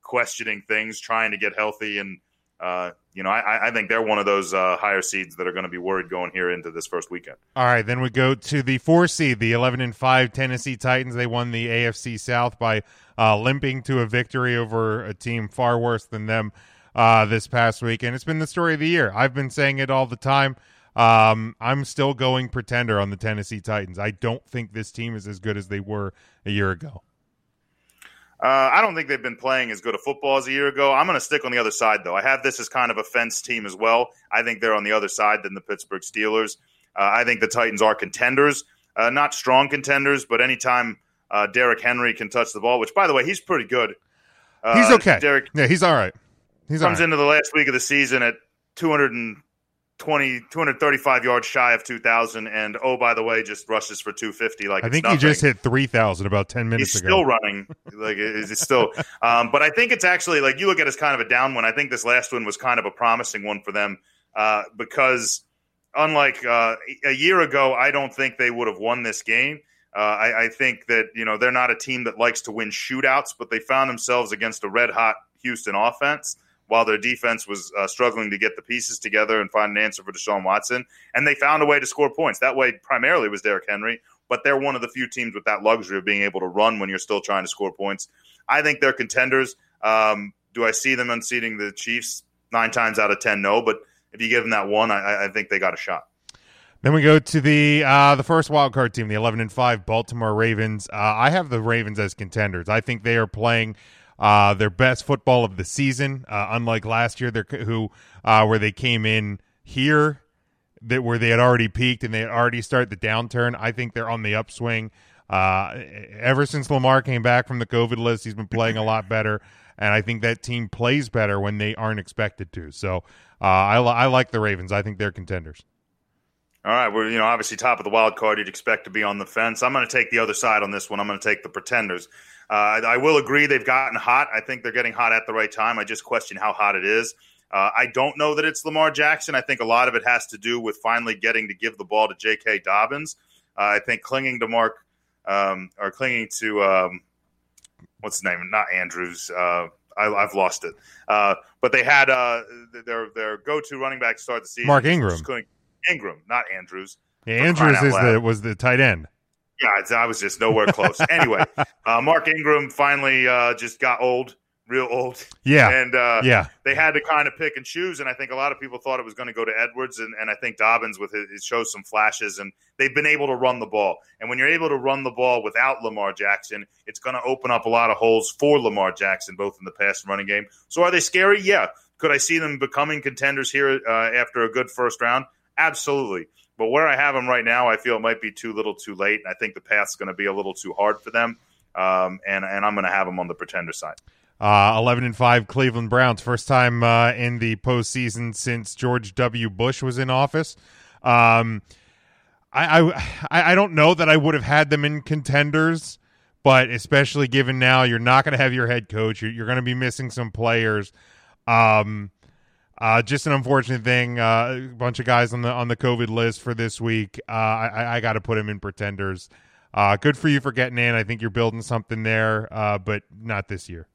questioning things, trying to get healthy, and uh, you know I, I, think they're one of those uh, higher seeds that are going to be worried going here into this first weekend. All right, then we go to the four seed, the eleven and five Tennessee Titans. They won the AFC South by uh, limping to a victory over a team far worse than them uh, this past week, and it's been the story of the year. I've been saying it all the time. Um, I'm still going pretender on the Tennessee Titans. I don't think this team is as good as they were a year ago. Uh, I don't think they've been playing as good a football as a year ago. I'm going to stick on the other side, though. I have this as kind of a fence team as well. I think they're on the other side than the Pittsburgh Steelers. Uh, I think the Titans are contenders, uh, not strong contenders, but anytime uh, Derrick Henry can touch the ball, which, by the way, he's pretty good. Uh, he's okay. Derrick, yeah, he's all right. He's comes into the last week of the season at 220, 235 yards shy of 2,000. And oh, by the way, just rushes for 250. Like I think he just hit 3,000 about 10 minutes He's ago. still running. like it's still, <laughs> um, but I think it's actually like you look at it as kind of a down one. I think this last one was kind of a promising one for them uh, because unlike uh, a year ago, I don't think they would have won this game. Uh, I, I, think that you know they're not a team that likes to win shootouts, but they found themselves against a red hot Houston offense while their defense was uh, struggling to get the pieces together and find an answer for Deshaun Watson. And they found a way to score points. That way, primarily, was Derrick Henry, but they're one of the few teams with that luxury of being able to run when you're still trying to score points. I think they're contenders. Um, do I see them unseating the Chiefs nine times out of 10? No, but if you give them that one, I, I think they got a shot. Then we go to the uh, the first wild card team, the eleven and five Baltimore Ravens. Uh, I have the Ravens as contenders. I think they are playing uh, their best football of the season. Uh, unlike last year, who uh, where they came in here that where they had already peaked and they had already started the downturn. I think they're on the upswing. Uh, ever since Lamar came back from the COVID list, he's been playing a lot better, and I think that team plays better when they aren't expected to. So uh, I, I like the Ravens. I think they're contenders. All right, we're you know obviously top of the wild card. You'd expect to be on the fence. I'm going to take the other side on this one. I'm going to take the pretenders. Uh, I will agree they've gotten hot. I think they're getting hot at the right time. I just question how hot it is. Uh, I don't know that it's Lamar Jackson. I think a lot of it has to do with finally getting to give the ball to J.K. Dobbins. Uh, I think clinging to Mark um, or clinging to um, what's his name? Not Andrews. Uh, I, have lost it. Uh, but they had uh, their their go to running back start the season. Mark Ingram. Ingram, not Andrews. Yeah, Andrews is the was the tight end. Yeah, I was just nowhere close. anyway, uh, Mark Ingram finally uh, just got old, real old. Yeah, and uh, yeah, they had to kind of pick and choose. And I think a lot of people thought it was going to go to Edwards, and, and I think Dobbins with it, it shows some flashes, and they've been able to run the ball. And when you're able to run the ball without Lamar Jackson, it's going to open up a lot of holes for Lamar Jackson, both in the pass and running game. So are they scary? Yeah. Could I see them becoming contenders here uh, after a good first round? Absolutely. But where I have them right now, I feel it might be too little, too late. I think the path's going to be a little too hard for them. Um, and and I'm going to have them on the pretender side. Uh, 11 and 5 Cleveland Browns. First time uh, in the postseason since George W. Bush was in office. Um, I, I I don't know that I would have had them in contenders, but especially given now you're not going to have your head coach, you're, you're going to be missing some players. Um, uh, just an unfortunate thing. Uh, a bunch of guys on the on the COVID list for this week. Uh, I, I got to put him in pretenders. Uh, good for you for getting in. I think you're building something there, uh, but not this year.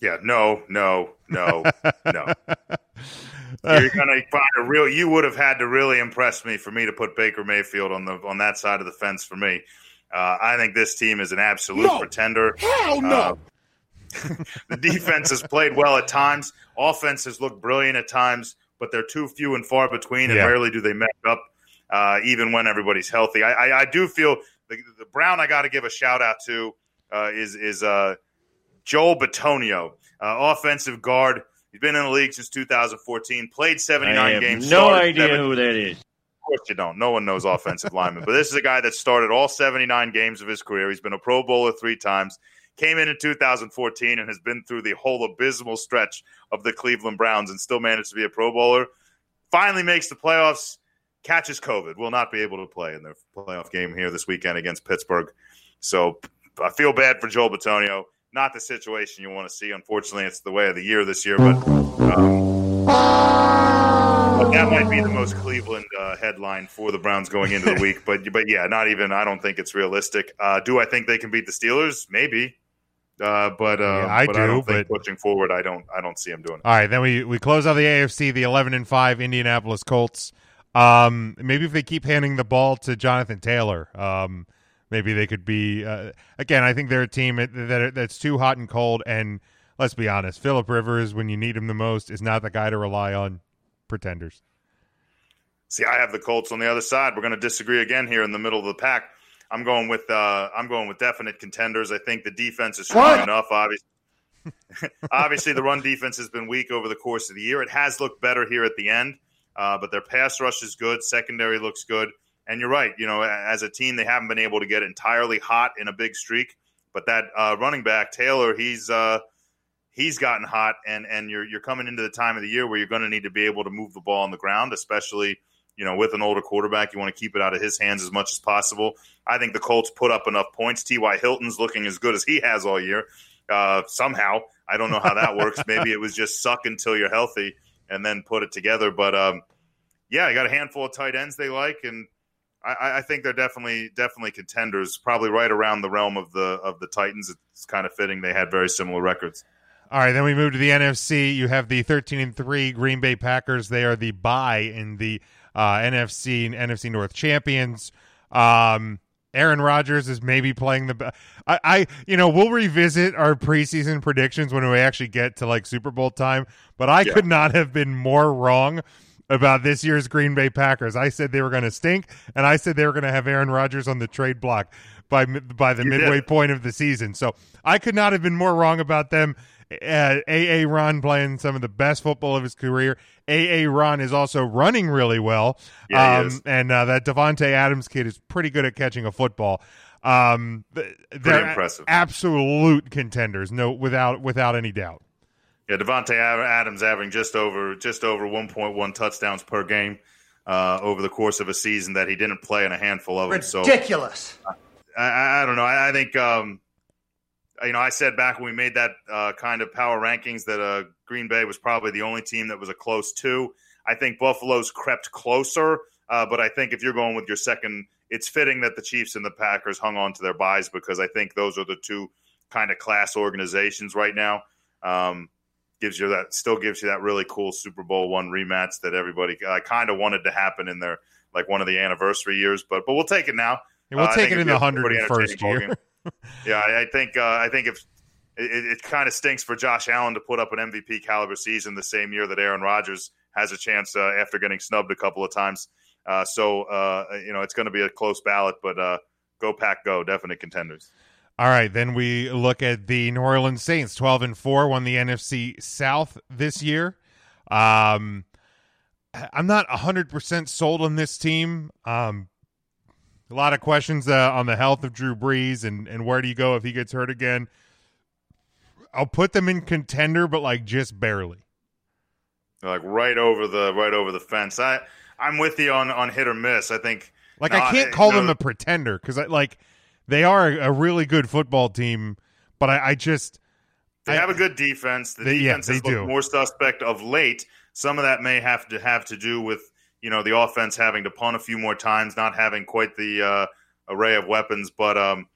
Yeah, no, no, no, no. <laughs> You're gonna find a real. You would have had to really impress me for me to put Baker Mayfield on the on that side of the fence for me. Uh, I think this team is an absolute no. pretender. Hell no. <laughs> the defense has played well at times. Offense has looked brilliant at times, but they're too few and far between, and yeah. rarely do they match up, uh, even when everybody's healthy. I, I, I do feel the, the, Brown I got to give a shout out to uh, is is uh, Joel Bitonio, uh, offensive guard. He's been in the league since 2014. Played 79 games. No idea who that is. Of course you don't. No one knows offensive lineman. But this is a guy that started all 79 games of his career. He's been a Pro Bowler three times. Came in in 2014 and has been through the whole abysmal stretch of the Cleveland Browns and still managed to be a Pro Bowler. Finally makes the playoffs, catches COVID, will not be able to play in their playoff game here this weekend against Pittsburgh. So I feel bad for Joel Bitonio. Not the situation you want to see. Unfortunately, it's the way of the year this year, but. Um, that might be the most Cleveland uh, headline for the Browns going into the week. But but yeah, not even. I don't think it's realistic. Uh, do I think they can beat the Steelers? Maybe. Uh, but uh, Yeah, I but do, I but- pushing forward, I don't. I don't see them doing it. All right, then we we close out the AFC, the eleven and five Indianapolis Colts. Um, maybe if they keep handing the ball to Jonathan Taylor, um, maybe they could be. Uh, again, I think they're a team that that's too hot and cold. And let's be honest, Philip Rivers, when you need him the most, is not the guy to rely on. Pretenders. See, I have the Colts on the other side. We're going to disagree again here in the middle of the pack. I'm going with uh, I'm going with definite contenders. I think the defense is strong enough. Obviously, <laughs> obviously the run defense has been weak over the course of the year. It has looked better here at the end, uh, but their pass rush is good. Secondary looks good, and you're right. You know, as a team, they haven't been able to get entirely hot in a big streak. But that uh, running back Taylor, he's uh, he's gotten hot, and and you're you're coming into the time of the year where you're going to need to be able to move the ball on the ground, especially you know with an older quarterback. You want to keep it out of his hands as much as possible. I think the Colts put up enough points. T.Y. Hilton's looking as good as he has all year. Uh, somehow, I don't know how that works. <laughs> Maybe it was just suck until you're healthy and then put it together. But um, yeah, I got a handful of tight ends they like, and I, I think they're definitely definitely contenders. Probably right around the realm of the of the Titans. It's kind of fitting they had very similar records. All right, then we move to the NFC. You have the 13 and 3 Green Bay Packers. They are the bye in the uh, NFC and NFC North champions. Um, Aaron Rodgers is maybe playing the. be- I, I, you know, we'll revisit our preseason predictions when we actually get to like Super Bowl time. But I Yeah. could not have been more wrong about this year's Green Bay Packers. I said they were going to stink, and I said they were going to have Aaron Rodgers on the trade block by by the You midway did. point of the season. So I could not have been more wrong about them. Uh, AA Ron playing some of the best football of his career. AA Ron is also running really well. Yeah, he um, is. and uh, that Davante Adams kid is pretty good at catching a football. Um, they're impressive. absolute contenders, no, without without any doubt. Yeah, Davante Adams having just over just over 1.1 touchdowns per game uh, over the course of a season that he didn't play in a handful of them. So Ridiculous. I- I, I don't know. I, I think um, you know I said back when we made that uh, kind of power rankings that uh, Green Bay was probably the only team that was a close two. I think Buffalo's crept closer, uh, but I think if you're going with your second, it's fitting that the Chiefs and the Packers hung on to their buys because I think those are the two kind of class organizations right now. Um, gives you that still gives you that really cool Super Bowl one rematch that everybody uh, kind of wanted to happen in their like one of the anniversary years, but but we'll take it now. And we'll Uh, take it in the be a 101st entertaining ball year. <laughs> yeah, I, I think uh, I think if it, it kind of stinks for Josh Allen to put up an MVP caliber season the same year that Aaron Rodgers has a chance uh, after getting snubbed a couple of times. Uh, so uh, you know it's going to be a close ballot, but uh, go pack, go, definite contenders. All right, then we look at the New Orleans Saints, twelve and four, won the NFC South this year. Um, I'm not hundred percent sold on this team. Um, a lot of questions uh, on the health of Drew Brees and and where do you go if he gets hurt again. I'll put them in contender, but like just barely. Like right over the right over the fence. I I'm with you on on hit or miss. I think Like I can't call no. them a pretender because I like they are a, really good football team, but I, I just They I- have a good defense. The They- yeah, defense has they looked do. more suspect of late. Some of that may have to have to do with you know the offense having to punt a few more times, not having quite the uh, array of weapons. But um,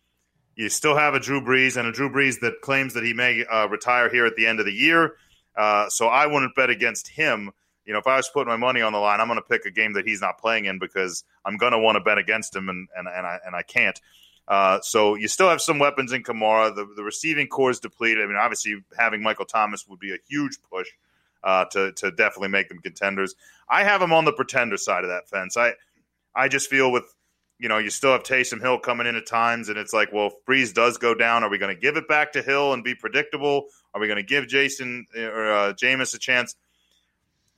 you still have a Drew Brees and a Drew Brees that claims that he may uh, retire here at the end of the year. Uh, so I wouldn't bet against him. You know, if I was putting my money on the line, I'm going to pick a game that he's not playing in because I'm going to want to bet against him, and and, and I and I can't. Uh, so you still have some weapons in Kamara. The, the receiving corps is depleted. I mean, obviously having Michael Thomas would be a huge push uh, to to definitely make them contenders. I have them on the pretender side of that fence. I I just feel with you know you still have Taysom Hill coming in at times, and it's like, well, if Brees does go down, are we going to give it back to Hill and be predictable? Are we going to give Jason or uh, Jameis a chance?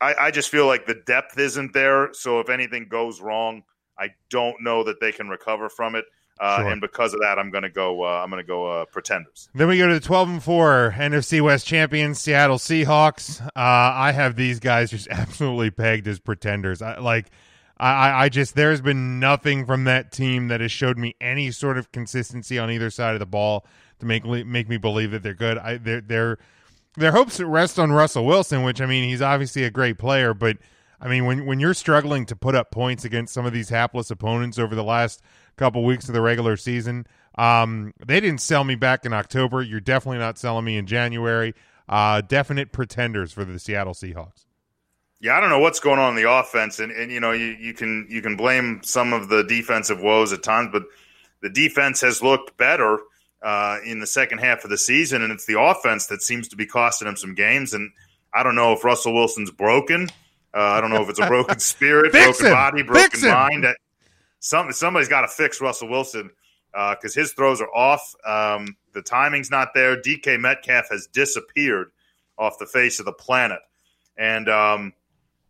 I, I just feel like the depth isn't there. So if anything goes wrong, I don't know that they can recover from it. Uh, Sure. And because of that, I'm going to go. Uh, I'm going to go uh, pretenders. Then we go to the 12 and 4 NFC West champions, Seattle Seahawks. Uh, I have these guys just <laughs> absolutely pegged as pretenders. I, like, I, I- I just, there's been nothing from that team that has showed me any sort of consistency on either side of the ball to make make me believe that they're good. I, they're, they're, their hopes rest on Russell Wilson, which I mean, he's obviously a great player, but I mean, when when you're struggling to put up points against some of these hapless opponents over the last couple weeks of the regular season, um, they didn't sell me back in October. You're definitely not selling me in January. Uh, definite pretenders for the Seattle Seahawks. Yeah, I don't know what's going on in the offense, and, and you know you, you can you can blame some of the defensive woes at times, but the defense has looked better uh, in the second half of the season, and it's the offense that seems to be costing them some games. And I don't know if Russell Wilson's broken. Uh, I don't know if it's a broken <laughs> spirit, broken him. body, broken mind. Some somebody's got to fix Russell Wilson because his throws are off. Um, the timing's not there. DK Metcalf has disappeared off the face of the planet, and um,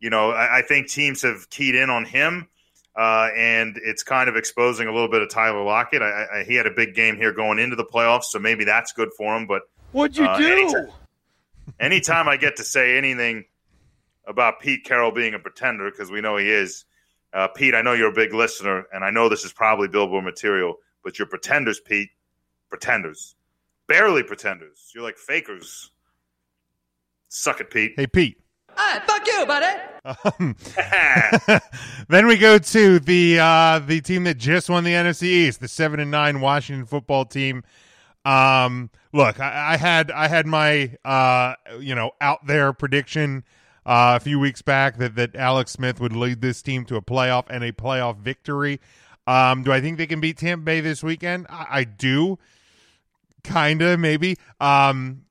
you know I, I think teams have keyed in on him. Uh, and it's kind of exposing a little bit of Tyler Lockett. I, I, he had a big game here going into the playoffs, so maybe that's good for him. But What'd you Uh, do? anytime- anytime I get to say anything about Pete Carroll being a pretender, because we know he is, uh, Pete, I know you're a big listener, and I know this is probably Billboard material, but you're pretenders, Pete. Pretenders. Barely pretenders. You're like fakers. Suck it, Pete. Hey, Pete. Hey, fuck you, buddy. Um, <laughs> <laughs> then we go to the uh, the team that just won the NFC East, the seven and nine Washington football team. Um, look, I, I had I had my uh, you know out there prediction uh, a few weeks back that that Alex Smith would lead this team to a playoff and a playoff victory. Um, do I think they can beat Tampa Bay this weekend? I, I do, kinda maybe. Um,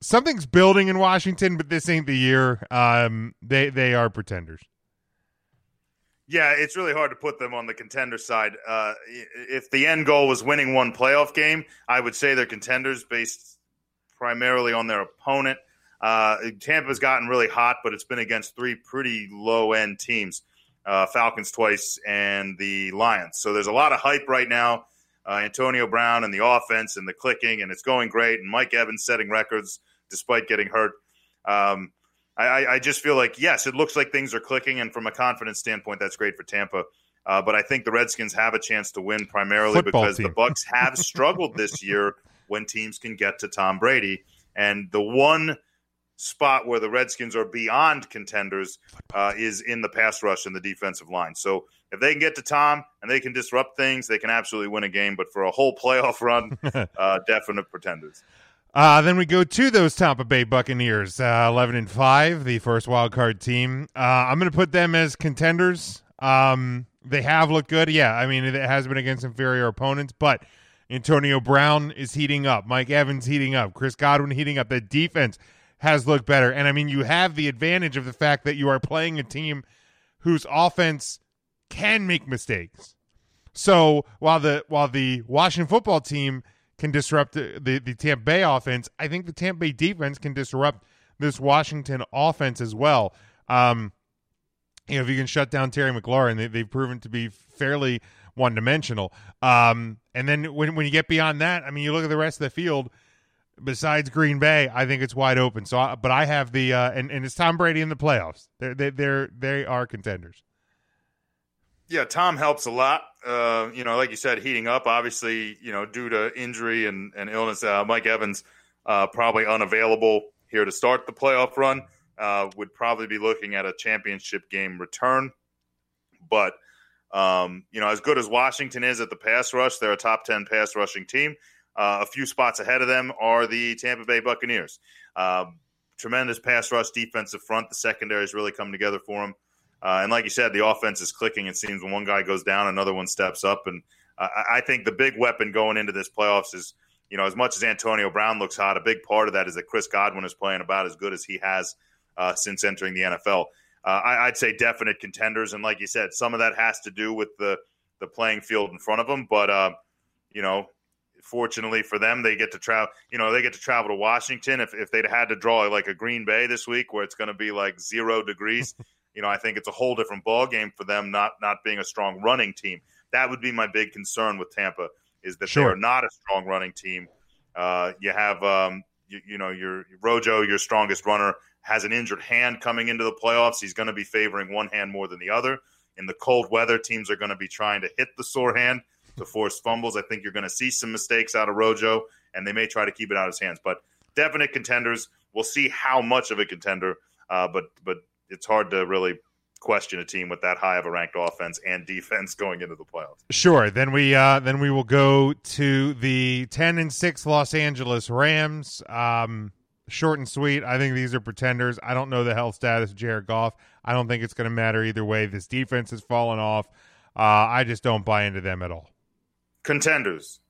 something's building in Washington, but this ain't the year. Um, they they are pretenders. Yeah, it's really hard to put them on the contender side. Uh, if the end goal was winning one playoff game, I would say they're contenders based primarily on their opponent. Uh, Tampa's gotten really hot, but it's been against three pretty low end teams uh, Falcons twice and the Lions. So there's a lot of hype right now. Uh, Antonio Brown and the offense and the clicking, and it's going great. And Mike Evans setting records despite getting hurt. Um, I, I- just feel like yes, it looks like things are clicking, and from a confidence standpoint, that's great for Tampa. Uh, but I think the Redskins have a chance to win primarily Football because team. the Bucks have struggled this <laughs> year when teams can get to Tom Brady, and the one spot where the Redskins are beyond contenders uh, is in the pass rush and the defensive line. So if they can get to Tom and they can disrupt things, they can absolutely win a game. But for a whole playoff run, <laughs> uh, definite pretenders. Uh, then we go to those Tampa Bay Buccaneers, uh, eleven and five, the first wild card team. Uh, I'm going to put them as contenders. Um, they have looked good, yeah. I mean, it has been against inferior opponents, but Antonio Brown is heating up, Mike Evans heating up, Chris Godwin heating up. The defense has looked better, and I mean, you have the advantage of the fact that you are playing a team whose offense can make mistakes. So while the while the Washington football team can disrupt the, the, the Tampa Bay offense, I think the Tampa Bay defense can disrupt this Washington offense as well. Um, you know, if you can shut down Terry McLaurin, they, they've proven to be fairly one dimensional. Um, and then when when you get beyond that, I mean, you look at the rest of the field. Besides Green Bay, I think it's wide open. So, I, but I have the uh, and and it's Tom Brady in the playoffs. They're they they're they are contenders. Yeah, Tom helps a lot. Uh, you know, like you said, heating up. Obviously, you know, due to injury and, and illness, uh, Mike Evans uh, probably unavailable here to start the playoff run. Uh, would probably be looking at a championship game return. But um, you know, as good as Washington is at the pass rush, they're a top ten pass rushing team. Uh, a few spots ahead of them are the Tampa Bay Buccaneers. Um, tremendous pass rush defensive front. The secondary has really come together for them. Uh, and like you said, the offense is clicking. It seems when one guy goes down, another one steps up. And uh, I think the big weapon going into this playoffs is, you know, as much as Antonio Brown looks hot, a big part of that is that Chris Godwin is playing about as good as he has uh, since entering the NFL. Uh, I, I'd say definite contenders. And like you said, some of that has to do with the the playing field in front of them. But uh, you know, fortunately for them, they get to travel. You know, they get to travel to Washington. If if they'd had to draw like a Green Bay this week, where it's going to be like zero degrees, <laughs> you know, I think it's a whole different ball game for them. Not not being a strong running team. That would be my big concern with Tampa is that Sure. they are not a strong running team. Uh, you have, um, you, you know, your Rojo, your strongest runner, has an injured hand coming into the playoffs. He's going to be favoring one hand more than the other. In the cold weather, teams are going to be trying to hit the sore hand to force fumbles. I think you're going to see some mistakes out of Rojo, and they may try to keep it out of his hands. But definite contenders. We'll see how much of a contender, uh, but but it's hard to really question a team with that high of a ranked offense and defense <laughs> going into the playoffs. Sure. Then we uh, then we will go to the ten and six Los Angeles Rams. Um, short and sweet. I think these are pretenders. I don't know the health status of Jared Goff. I don't think it's going to matter either way. This defense has fallen off. Uh, I just don't buy into them at all. Contenders.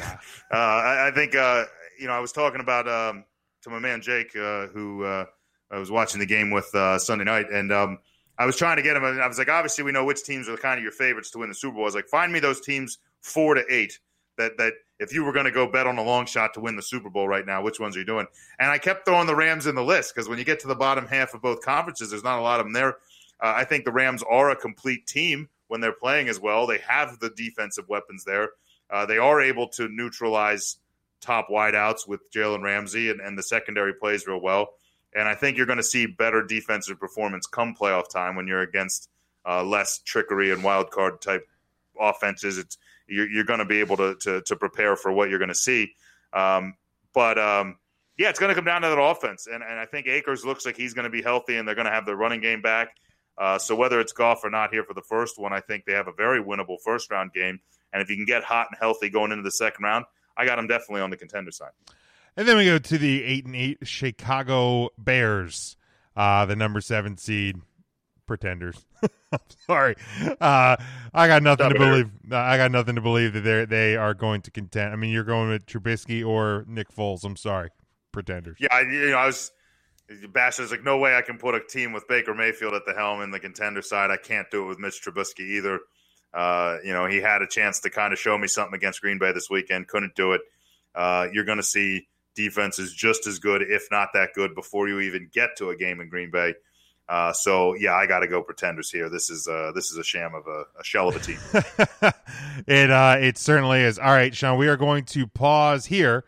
uh, I, I think uh, you know I was talking about um, to my man Jake, uh, who uh, I was watching the game with uh, Sunday night, and um, I was trying to get him. I was like, obviously, we know which teams are kind of your favorites to win the Super Bowl. I was like, find me those teams four to eight that that if you were going to go bet on a long shot to win the Super Bowl right now, which ones are you doing? And I kept throwing the Rams in the list because when you get to the bottom half of both conferences, there's not a lot of them there. Uh, I think the Rams are a complete team when they're playing as well. They have the defensive weapons there. Uh, they are able to neutralize top wideouts with Jalen Ramsey, and, and the secondary plays real well. And I think you're going to see better defensive performance come playoff time when you're against uh, less trickery and wild card type offenses. It's you're, you're going to be able to, to to prepare for what you're going to see. Um, but um, yeah, it's going to come down to that offense, and and I think Akers looks like he's going to be healthy, and they're going to have their running game back. Uh, so whether it's Goff or not here for the first one, I think they have a very winnable first round game. And if you can get hot and healthy going into the second round, I got them definitely on the contender side. And then we go to the eight and eight Chicago Bears, uh, the number seven seed pretenders. <laughs> Sorry, uh, I got nothing to Stop Eric. believe. I got nothing to believe that they they are going to contend. I mean, you're going with Trubisky or Nick Foles. I'm sorry, pretenders. Yeah, I, you know, I was Basher's like, no way I can put a team with Baker Mayfield at the helm in the contender side. I can't do it with Mitch Trubisky either. Uh, you know, he had a chance to kind of show me something against Green Bay this weekend, couldn't do it. Uh, you're going to see defenses just as good, if not that good, before you even get to a game in Green Bay. Uh, so yeah, I got to go pretenders here. This is uh, this is a sham of a, a shell of a team. <laughs> it uh, it certainly is. All right, Sean, we are going to pause here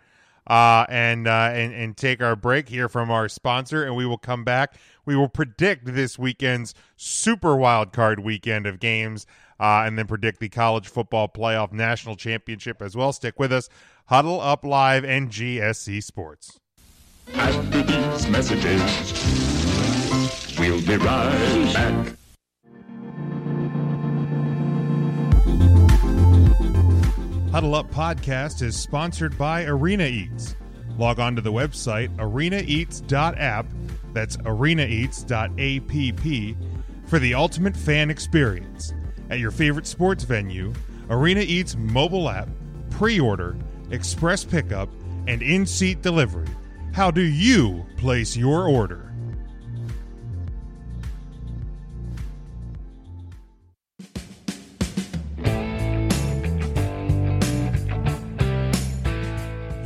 uh, and, uh, and and take our break here from our sponsor, and we will come back. We will predict this weekend's Super Wild Card weekend of games, uh, and then predict the college football playoff national championship as well. Stick with us. Huddle Up Live NGSC Sports. After these messages, we'll be right back. Huddle Up Podcast is sponsored by Arena Eats. Log on to the website arenaeats.app, that's arenaeats.app, for the ultimate fan experience. At your favorite sports venue, Arena Eats mobile app, pre order, express pickup, and in seat delivery. How do you place your order?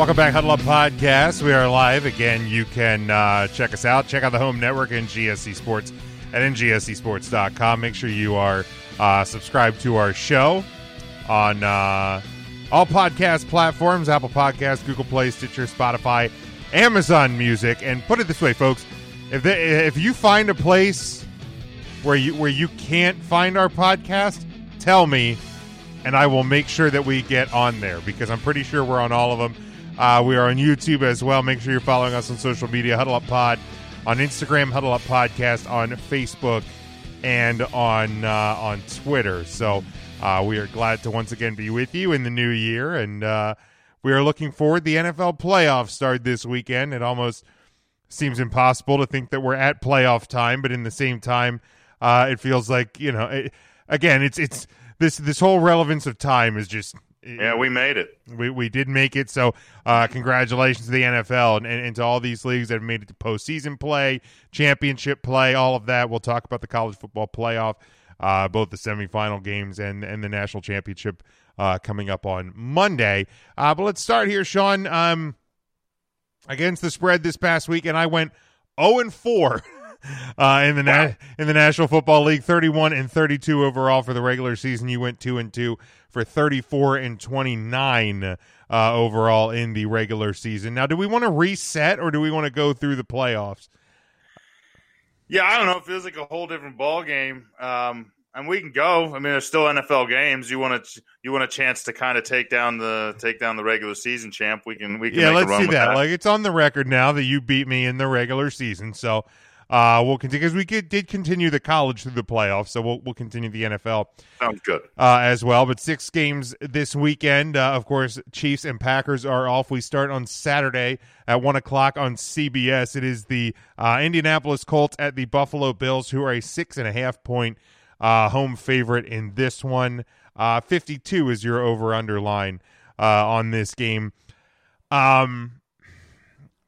Welcome back, Huddle Up Podcast. We are live again. You can uh, check us out. Check out the home network NGSC Sports at ngscsports.com. Make sure you are uh, subscribed to our show on uh, all podcast platforms Apple Podcasts, Google Play, Stitcher, Spotify, Amazon Music. And put it this way, folks if, they, if you find a place where you where you can't find our podcast, tell me, and I will make sure that we get on there because I'm pretty sure we're on all of them. Uh, we are on YouTube as well. Make sure you're following us on social media, Huddle Up Pod, on Instagram, Huddle Up Podcast, on Facebook, and on uh, on Twitter. So uh, we are glad to once again be with you in the new year, and uh, we are looking forward. The NFL playoffs start this weekend. It almost seems impossible to think that we're at playoff time, but in the same time, uh, it feels like you know. It, again, it's it's this this whole relevance of time is just Yeah, we made it. we, we did make it. So, uh, congratulations to the NFL and, and, and to all these leagues that have made it to postseason play, championship play, all of that. We'll talk about the college football playoff, uh, both the semifinal games and and the national championship uh, coming up on Monday. Uh, but let's start here, Sean. Um, against the spread this past week, and I went zero and four. <laughs> <laughs> Uh, in the na- in the National Football League, thirty-one and thirty-two overall for the regular season. You went two and two for thirty-four and twenty-nine uh, overall in the regular season. Now, do we want to reset or do we want to go through the playoffs? Yeah, I don't know. It feels like a whole different ball game. Um, and we can go. I mean, there's still NFL games. You want to you want a chance to kind of take down the take down the regular season champ. We can we can Yeah, make let's with that. that. Like it's on the record now that you beat me in the regular season, so uh, we'll continue because we could, did continue the college through the playoffs, so we'll we'll continue the NFL. Sounds good. uh, as well. But six games this weekend. Uh, of course, Chiefs and Packers are off. We start on Saturday at one o'clock on CBS. It is the uh, Indianapolis Colts at the Buffalo Bills, who are a six and a half point uh, home favorite in this one. Uh, Fifty-two is your over/under line uh, on this game. Um.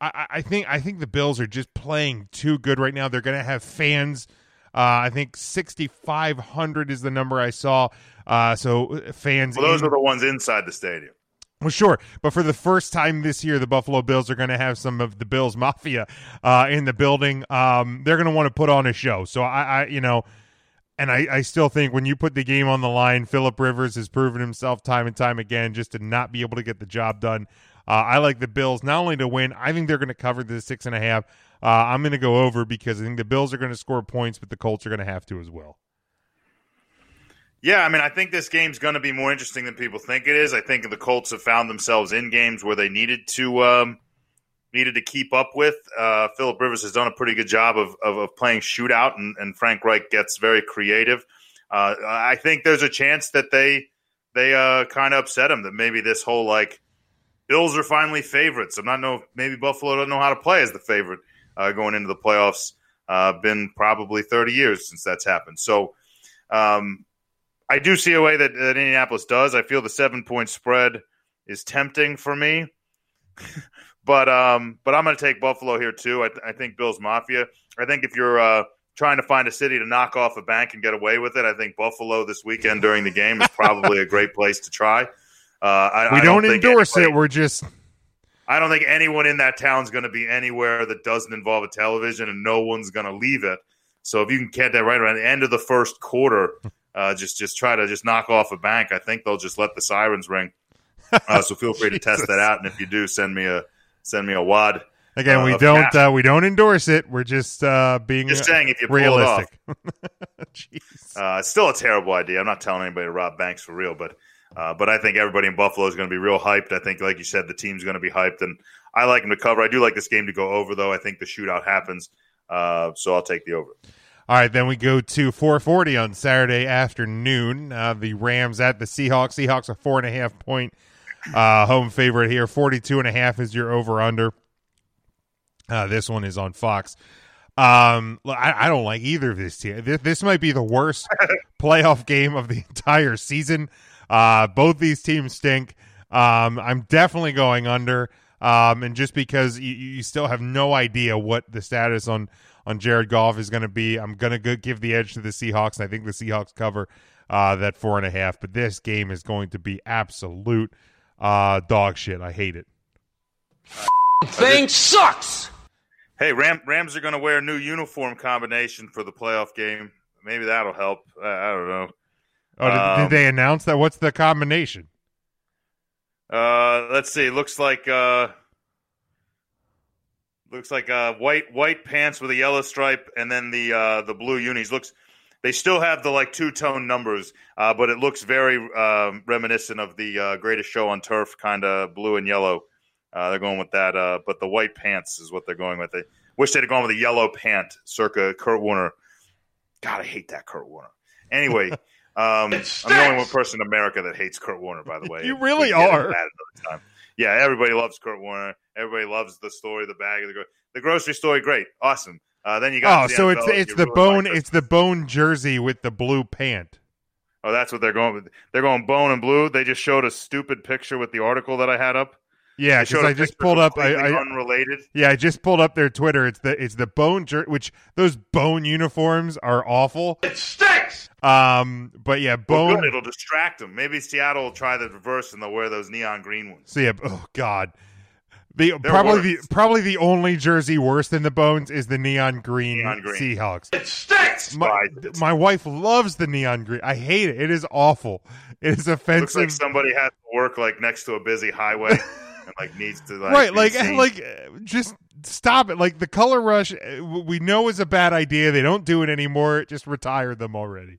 I, I think I think the Bills are just playing too good right now. They're going to have fans. Uh, I think sixty five hundred is the number I saw. Uh, so fans. Well, those in- are the ones inside the stadium. well, sure, but for the first time this year, the Buffalo Bills are going to have some of the Bills Mafia uh, in the building. Um, they're going to want to put on a show. So I, I you know, and I, I still think when you put the game on the line, Philip Rivers has proven himself time and time again just to not be able to get the job done. Uh, I like the Bills not only to win. I think they're going to cover the six and a half. Uh, I'm going to go over because I think the Bills are going to score points, but the Colts are going to have to as well. Yeah, I mean, I think this game's going to be more interesting than people think it is. I think the Colts have found themselves in games where they needed to um, needed to keep up with. Uh, Philip Rivers has done a pretty good job of, of, of playing shootout, and, and Frank Reich gets very creative. Uh, I think there's a chance that they they uh, kind of upset him. That maybe this whole like Bills are finally favorites. I'm not know maybe Buffalo doesn't know how to play as the favorite uh, going into the playoffs. Uh, been probably 30 years since that's happened. So. Um, I do see a way that, that Indianapolis does. I feel the seven point spread is tempting for me, <laughs> but um, but I'm going to take Buffalo here too. I, th- I think Bills Mafia. I think if you're uh, trying to find a city to knock off a bank and get away with it, I think Buffalo this weekend during the game is probably a great place to try. Uh, I, We don't, think endorse anybody- it. We're just I don't think anyone in that town's going to be anywhere that doesn't involve a television, and no one's going to leave it. So if you can get that right around the end of the first quarter, <laughs> uh, just just try to just knock off a bank. I think they'll just let the sirens ring. Uh, so feel free to <laughs> test that out, and if you do, send me a send me a wad. again, uh, we don't uh, we don't endorse it. We're just uh, being Just saying, if you pull it off. realistic. <laughs> Jeez. Uh, it's still a terrible idea. I'm not telling anybody to rob banks for real, but uh, but I think everybody in Buffalo is going to be real hyped. I think, like you said, the team's going to be hyped, and I like them to cover. I do like this game to go over, though. I think the shootout happens, uh, so I'll take the over. All right, then we go to 4:40 on Saturday afternoon. Uh, the Rams at the Seahawks. Seahawks a four and a half point uh, home favorite here. 42 and a half is your over under. Uh, this one is on Fox. Um, I, I don't like either of this team. This, this might be the worst <laughs> playoff game of the entire season. Uh, both these teams stink. Um, I'm definitely going under. Um, and just because you, you still have no idea what the status on on Jared Goff is going to be, I'm going to give the edge to the Seahawks. And I think the Seahawks cover uh, that four and a half. But this game is going to be absolute uh, dog shit. I hate it. Thing sucks. Hey, Ram, Rams are going to wear a new uniform combination for the playoff game. Maybe that'll help. I, I don't know. Oh, did, Um, did they announce that? What's the combination? Uh, let's see. Looks like uh, looks like uh, white white pants with a yellow stripe, and then the uh, the blue unis. Looks They still have the like two tone numbers, uh, but it looks very um, reminiscent of the uh, Greatest Show on Turf, kind of blue and yellow. Uh, they're going with that, uh, but the white pants is what they're going with. They wish they'd have gone with a yellow pant, circa Kurt Warner. God, I hate that Kurt Warner. Anyway, <laughs> um, I'm the only one person in America that hates Kurt Warner. By the <laughs> way, You really We can get into are. Yeah, everybody loves Kurt Warner. Everybody loves the story, the bag, the, gro- the grocery story. Great, awesome. Uh, then you got Oh, the so NFL, it's it's the really bone like it's the bone jersey with the blue pant. Oh, that's what they're going with. They're going bone and blue. They just showed a stupid picture with the article that I had up. Yeah, because I just pulled up. I, I unrelated. yeah, I just pulled up their Twitter. It's the it's the bone jer- which those bone uniforms are awful. It stinks! Um, but yeah, bone. It'll distract them. Maybe Seattle will try the reverse and they'll wear those neon green ones. So yeah, oh god, the probably the probably the only jersey worse than the bones is the neon green, Neon green. Seahawks. It stinks! My, my wife loves the neon green. I hate it. It is awful. It is offensive. Looks like somebody has to work like next to a busy highway and like needs to like right like seen. like just stop it like the color rush uh, we know is a bad idea they don't do it anymore just retire them already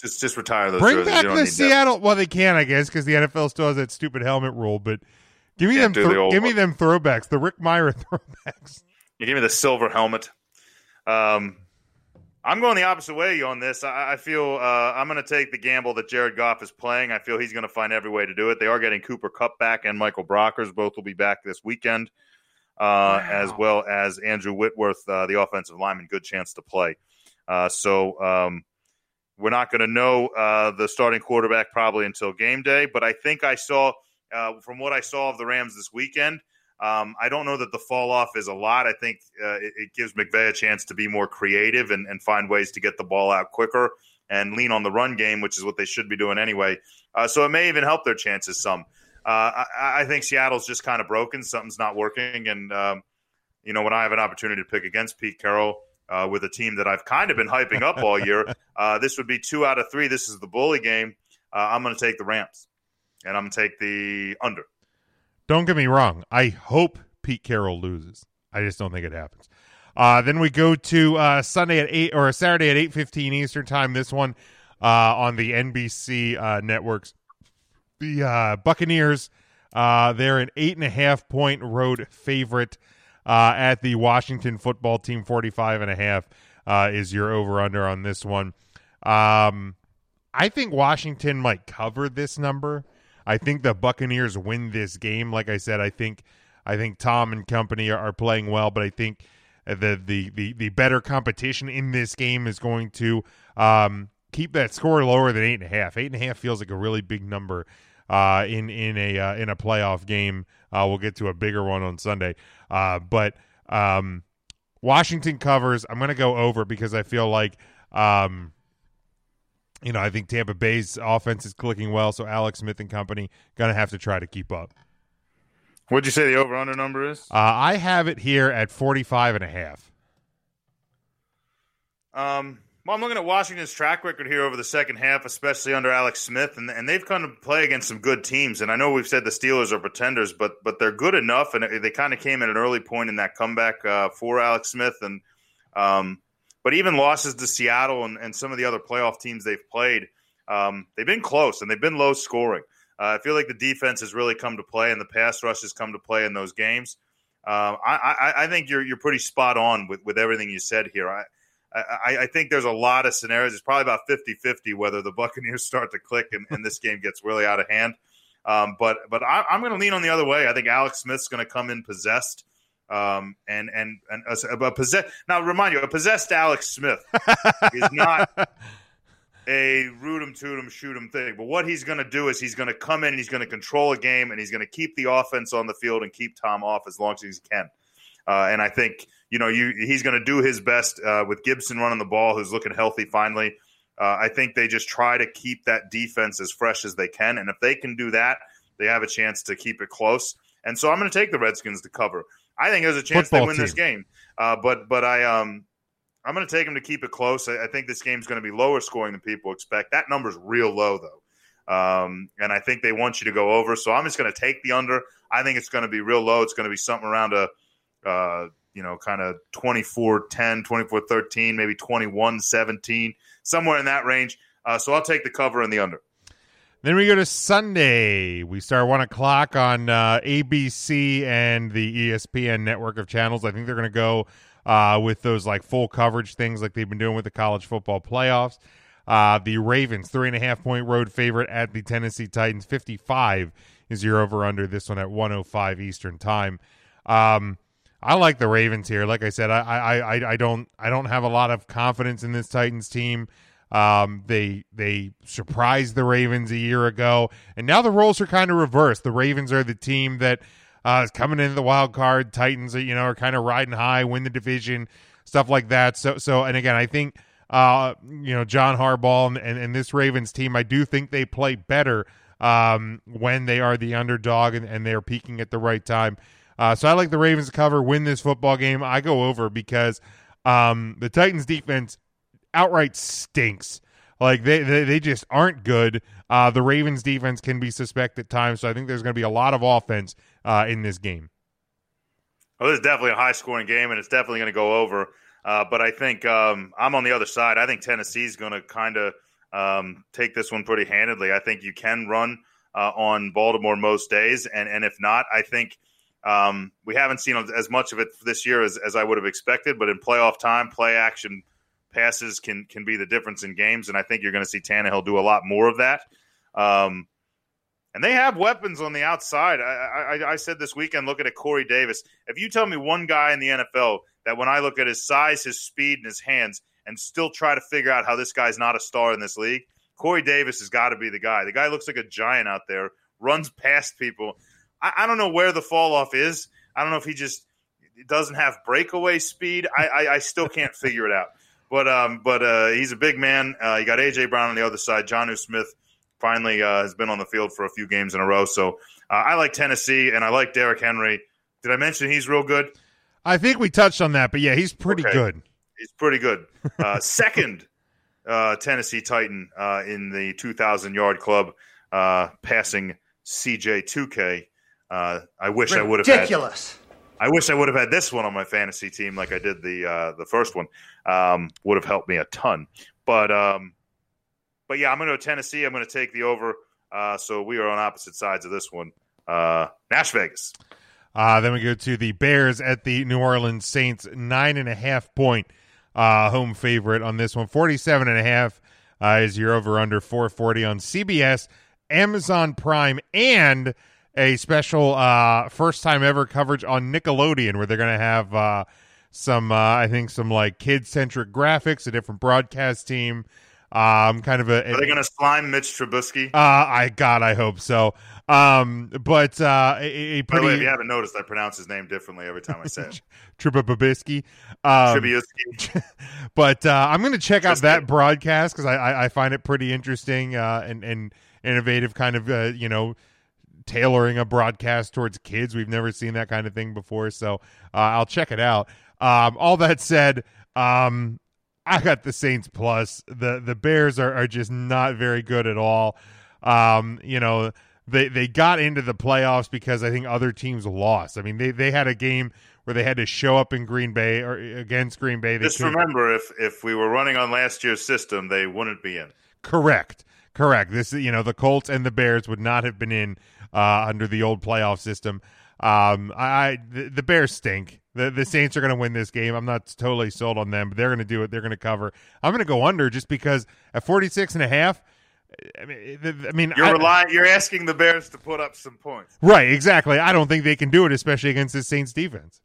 just just retire those. bring jerseys. back You don't the seattle well they can i guess because the nfl still has that stupid helmet rule but give me them do the give me them throwbacks the Rick Mirer <laughs> throwbacks You give me the silver helmet. Um, I'm going the opposite way on this. I, I feel uh, I'm going to take the gamble that Jared Goff is playing. I feel he's going to find every way to do it. They are getting Cooper Kupp back and Michael Brockers. Both will be back this weekend, uh, as well as Andrew Whitworth, uh, the offensive lineman. Good chance to play. Uh, so um, we're not going to know uh, the starting quarterback probably until game day. But I think I saw, uh, from what I saw of the Rams this weekend, um, I don't know that the fall off is a lot. I think uh, it, it gives McVay a chance to be more creative and, and find ways to get the ball out quicker and lean on the run game, which is what they should be doing anyway. Uh, so it may even help their chances some. Uh, I, I think Seattle's just kind of broken. Something's not working. And, um, you know, when I have an opportunity to pick against Pete Carroll uh, with a team that I've kind of been hyping up all year, <laughs> uh, this would be two out of three. This is the bully game. Uh, I'm going to take the Rams, and I'm going to take the under. don't get me wrong i hope pete carroll loses i just don't think it happens uh, then we go to uh, sunday at 8 or saturday at 8.15 eastern time this one uh, on the nbc uh, networks the uh, Buccaneers. Uh, they're an eight and a half point road favorite uh, at the Washington football team. 45 and a half uh, is your over under on this one. Um, I think Washington might cover this number. I think the Buccaneers win this game. Like I said, I think I think Tom and company are, are playing well, but I think the, the the the better competition in this game is going to um, keep that score lower than eight and a half. Eight and a half feels like a really big number uh, in in a uh, in a playoff game. Uh, we'll get to a bigger one on Sunday, uh, but um, Washington covers. I'm going to go over because I feel like. Um, you know, I think Tampa Bay's offense is clicking well, so Alex Smith and company gonna have to try to keep up. What'd you say the over under number is? Uh, I have it here at 45 and a half. Um, well, I'm looking at Washington's track record here over the second half, especially under Alex Smith, and, and they've kind of play against some good teams. And I know we've said the Steelers are pretenders, but but they're good enough, and they kind of came at an early point in that comeback uh, for Alex Smith. And um, but even losses to Seattle and, and some of the other playoff teams they've played, um, they've been close and they've been low scoring. Uh, I feel like the defense has really come to play, and the pass rush has come to play in those games. Um, I, I, I think you're you're pretty spot on with, with everything you said here. I, I, I think there's a lot of scenarios. It's probably about 50-50 whether the <laughs> Buccaneers start to click and, and this game gets really out of hand. Um, but but I, I'm going to lean on the other way. I think Alex Smith's going to come in possessed. Um, and and and a, a possess now remind you a possessed Alex Smith is not <laughs> a root him, toot him, shoot him thing. But what he's going to do is he's going to come in and he's going to control a game and he's going to keep the offense on the field and keep Tom off as long as he can. Uh, and I think you know you he's going to do his best uh, with Gibson running the ball, who's looking healthy finally. Uh, I think they just try to keep that defense as fresh as they can, and if they can do that, they have a chance to keep it close. And so I'm going to take the Redskins to cover. I think there's a chance Football they win this game, uh, but but I um I'm going to take them to keep it close. I, I think this game's going to be lower scoring than people expect. That number's real low though, um, and I think they want you to go over. So I'm just going to take the under. I think it's going to be real low. It's going to be something around a uh, you know, kind of 24 10, 24 13, maybe 21 17, somewhere in that range. Uh, so I'll take the cover and the under. Then we go to Sunday. We start one o'clock on uh, ABC and the ESPN network of channels. I think they're going to go uh, with those like full coverage things like they've been doing with the college football playoffs. Uh, the Ravens, three and a half point road favorite at the Tennessee Titans. 55 is your over under. This one at 105 Eastern time. Um, I like the Ravens here. Like I said, I, I, I, don't I don't have a lot of confidence in this Titans team. Um, they they surprised the Ravens a year ago, and now the roles are kind of reversed. The Ravens are the team that uh, is coming into the wild card. Titans, you know, are kind of riding high, win the division, stuff like that. So so, and again, I think uh, you know John Harbaugh and, and, and this Ravens team, I do think they play better um, when they are the underdog and, and they're peaking at the right time. Uh, so I like the Ravens to cover, win this football game. I go over because um, the Titans defense outright stinks. Like they, they, they just aren't good. Uh, the Ravens defense can be suspect at times, so I think there's going to be a lot of offense uh, in this game. Well, this is definitely a high scoring game, and it's definitely going to go over. Uh, but I think um, I'm on the other side. I think Tennessee's going to kind of um, take this one pretty handedly. I think you can run uh, on Baltimore most days, and and if not, I think um, we haven't seen as much of it this year as, as I would have expected. But in playoff time, play action passes can can be the difference in games, and I think you're going to see Tannehill do a lot more of that. Um, and they have weapons on the outside. I, I, I said this weekend, looking at Corey Davis. If you tell me one guy in the NFL that when I look at his size, his speed, and his hands, and still try to figure out how this guy's not a star in this league, Corey Davis has got to be the guy. The guy looks like a giant out there, runs past people. I, I don't know where the fall off is. I don't know if he just doesn't have breakaway speed. I, I, I still can't figure it out. But um, but uh, he's a big man. Uh, you got AJ Brown on the other side. Jonnu Smith finally uh, has been on the field for a few games in a row. So uh, I like Tennessee and I like Derrick Henry. Did I mention he's real good? I think we touched on that, but yeah, he's pretty Okay. good. He's pretty good. <laughs> Uh, second uh, Tennessee Titan uh, in the 2,000 yard club, uh, passing CJ 2K. Uh, I wish I would have had. Ridiculous. I wish I would have had this one on my fantasy team like I did the uh, the first one. Um, would have helped me a ton. But um, but yeah, I'm going to go Tennessee. I'm going to take the over. Uh, so we are on opposite sides of this one. Uh, Nash Vegas. Uh, then we go to the Bears at the New Orleans Saints, nine and a half point uh, home favorite on this one. 47 and a half uh, is your over under 440 on CBS, Amazon Prime, and a special uh, first time ever coverage on Nickelodeon where they're going to have uh, some, uh, I think, some like kid centric graphics, a different broadcast team. Um, kind of a, Are they going to slime Mitch Trubisky? uh, I God, I hope so. Um, but uh, a, a By the way, if you haven't noticed, I pronounce his name differently every time I say it. <laughs> Trubisky. Um, Trubisky. <laughs> but uh, I'm going to check out that broadcast because I, I, I find it pretty interesting uh, and, and innovative, kind of, uh, you know, tailoring a broadcast towards kids. We've never seen that kind of thing before. So uh, I'll check it out. Um, all that said, um, I got the Saints plus. The the Bears are, are just not very good at all. Um, you know, they they got into the playoffs because I think other teams lost. I mean, they they had a game where they had to show up in Green Bay or against Green Bay. They Just couldn't- remember, if if we were running on last year's system, they wouldn't be in. Correct. Correct. This is you know the Colts and the Bears would not have been in uh, under the old playoff system. Um, I, I the, the Bears stink. The the Saints are going to win this game. I'm not totally sold on them, but they're going to do it. They're going to cover. I'm going to go under just because at 46 and a half. I mean, I mean, You're relying. You're asking the Bears to put up some points. right? Exactly. I don't think they can do it, especially against the Saints defense.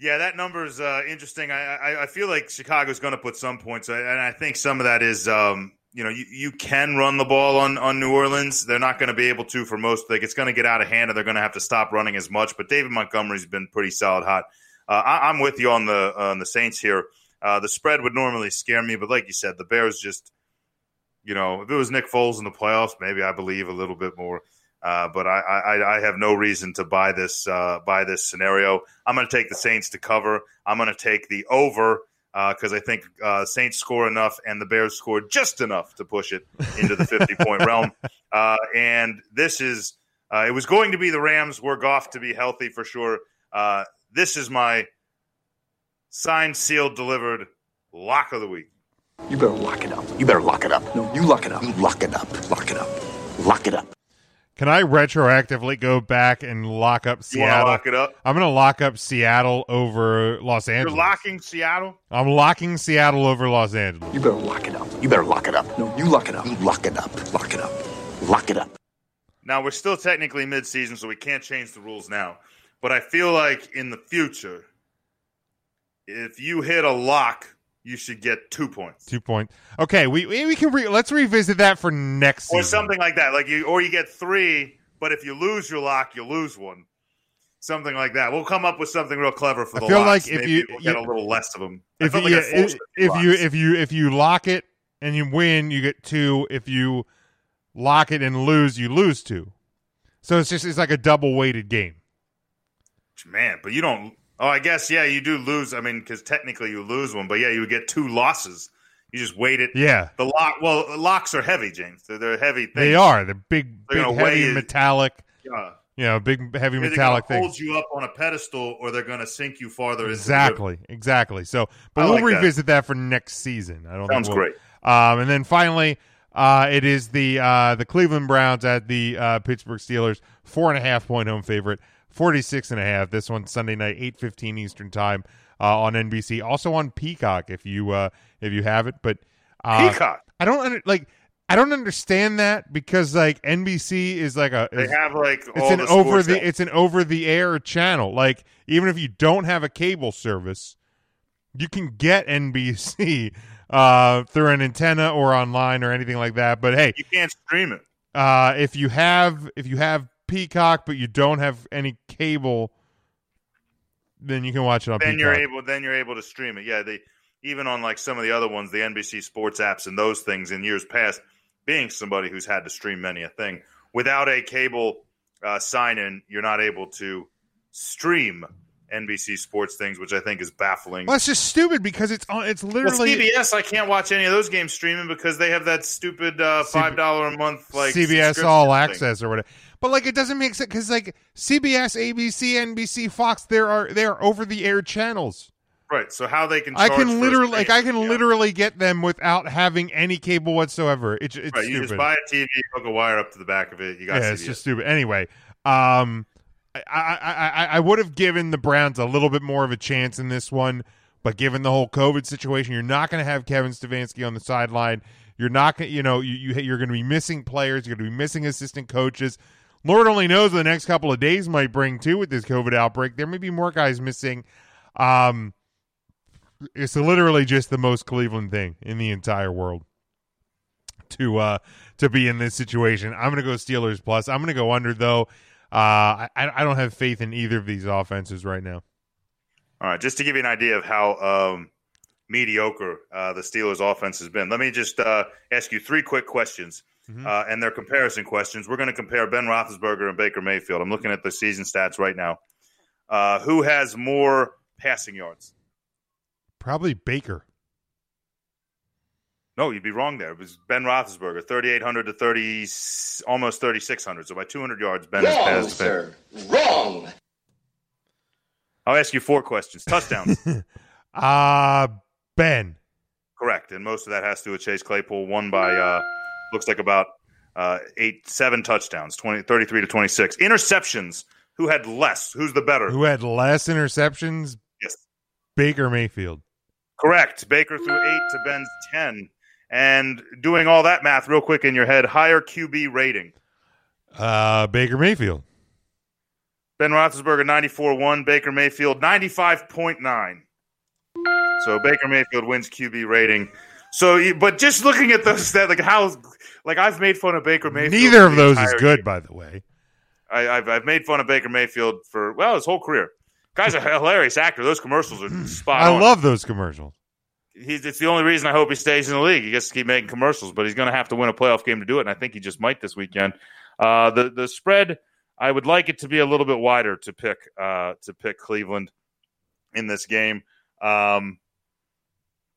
Yeah, that number is uh, interesting. I, I I feel like Chicago's going to put some points, and I think some of that is, um, you know, you, you can run the ball on on New Orleans. They're not going to be able to for most. Like it's going to get out of hand, and they're going to have to stop running as much. But David Montgomery's been pretty solid, hot. Uh, I, I'm with you on the on the Saints here. Uh, the spread would normally scare me, but like you said, the Bears just, you know, if it was Nick Foles in the playoffs, maybe I believe a little bit more. Uh, but I, I, I have no reason to buy this uh, buy this scenario. I'm going to take the Saints to cover. I'm going to take the over because I think uh, Saints score enough and the Bears score just enough to push it into the 50 point <laughs> realm. Uh, and this is uh, it was going to be the Rams. We're Goff to be healthy for sure. Uh, this is my signed, sealed, delivered lock of the week. You better lock it up. You better lock it up. No, you lock it up. You lock it up. Lock it up. Lock it up. Can I retroactively go back and lock up You Seattle? lock it up? I'm going to lock up Seattle over Los Angeles. You're locking Seattle. I'm locking Seattle over Los Angeles. You better lock it up. You better lock it up. No, you lock it up. You lock it up. Lock it up. Lock it up. Now we're still technically mid-season, so we can't change the rules now. But I feel like in the future, if you hit a lock, you should get two points Two points. Okay, we we can re- let's revisit that for next or season. something like that. Like you, or you get three. But if you lose your lock, you lose one. Something like that. We'll come up with something real clever for the. I feel locks. like if Maybe you- we'll get you- a little less of them. If you, like if, if you if you if you lock it and you win, you get two. If you lock it and lose, you lose two. So it's just it's like a double weighted game. man, but you don't. Oh, I guess yeah, you do lose. I mean, because technically you lose one, but yeah, you would get two losses. You just weight it. Yeah. The lock. Well, locks are heavy, James. They're, they're heavy things. They are. They're big, They're big, heavy, metallic. Yeah. You know, big, heavy Either metallic things. hold you up on a pedestal, or they're going to sink you farther. Exactly, exactly. So, but I we'll like that. revisit that. for next season. I don't Sounds think we'll- great. Um, and then finally, uh, it is the uh, the Cleveland Browns at the uh, Pittsburgh Steelers, four and a half point home favorite, 46 and a half. This one Sunday night, eight fifteen Eastern time uh, on NBC. Also on Peacock if you uh, if you have it. But uh, Peacock. I don't under, like. I don't understand that because like NBC is like a They have like it's an the over the it's an over the air channel. Like even if you don't have a cable service, you can get NBC <laughs> uh, through an antenna or online or anything like that. But hey, you can't stream it. uh, if you have if you have Peacock but you don't have any cable, then you can watch it on Then Peacock. you're able. Then you're able to stream it. Yeah. They even on like some of the other ones, the NBC Sports apps and those things in years past. Being somebody who's had to stream many a thing without a cable uh, sign in, you're not able to stream NBC Sports things, which I think is baffling. well, it's just stupid because it's on. It's Well, literally CBS, I can't watch any of those games streaming because they have that stupid uh, five dollar a month like CBS All thing. Access or whatever. But like, it doesn't make sense because like CBS, ABC, NBC, Fox, there are they are over the air channels. Right. So how they can I can literally like I can yeah. literally get them without having any cable whatsoever. It's it's Right, you stupid. just buy a TV, hook a wire up to the back of it. You got yeah, CBS. it's just stupid. Anyway, um, I I, I, I would have given the Browns a little bit more of a chance in this one, but given the whole COVID situation, you're not going to have Kevin Stefanski on the sideline. You're not going, you know, you, you you're going to be missing players. You're going to be missing assistant coaches. Lord only knows the next couple of days might bring too with this COVID outbreak. There may be more guys missing. Um, it's literally just the most Cleveland thing in the entire world to uh to be in this situation. I'm going to go Steelers plus. I'm going to go under though. Uh, I I don't have faith in either of these offenses right now. All right, just to give you an idea of how um, mediocre uh, the Steelers' offense has been, let me just uh, ask you three quick questions, uh, and they're comparison questions. We're going to compare Ben Roethlisberger and Baker Mayfield. I'm looking at the season stats right now. Uh, who has more passing yards? Probably Baker. No, you'd be wrong there. It was Ben Roethlisberger, 3,800 to 30, almost 3,600. So by 200 yards, Ben has Wrong, passed. sir. Wrong. I'll ask you four questions. Touchdowns. <laughs> Uh Ben. Correct. And most of that has to do with Chase Claypool, won by, uh, looks like about uh, eight, seven touchdowns, 20, 33 to 26. Interceptions. Who had less? Who's the better? Who had less interceptions? Yes. Baker Mayfield. Correct. Baker threw eight to Ben's 10. And doing all that math real quick in your head, higher QB rating. Uh Baker Mayfield. Ben Roethlisberger 94-1, Baker Mayfield 95.9. So Baker Mayfield wins QB rating. So, but just looking at those stats, like how, like I've made fun of Baker Mayfield. Neither of those is good, year. by the way. I, I've, I've made fun of Baker Mayfield for well his whole career. Guy's a hilarious actor. Those commercials are <clears throat> spot I on. love those commercials. He's, it's the only reason I hope he stays in the league. He gets to keep making commercials, but he's going to have to win a playoff game to do it, and I think he just might this weekend. Uh, the the spread, I would like it to be a little bit wider to pick uh, to pick Cleveland in this game, um,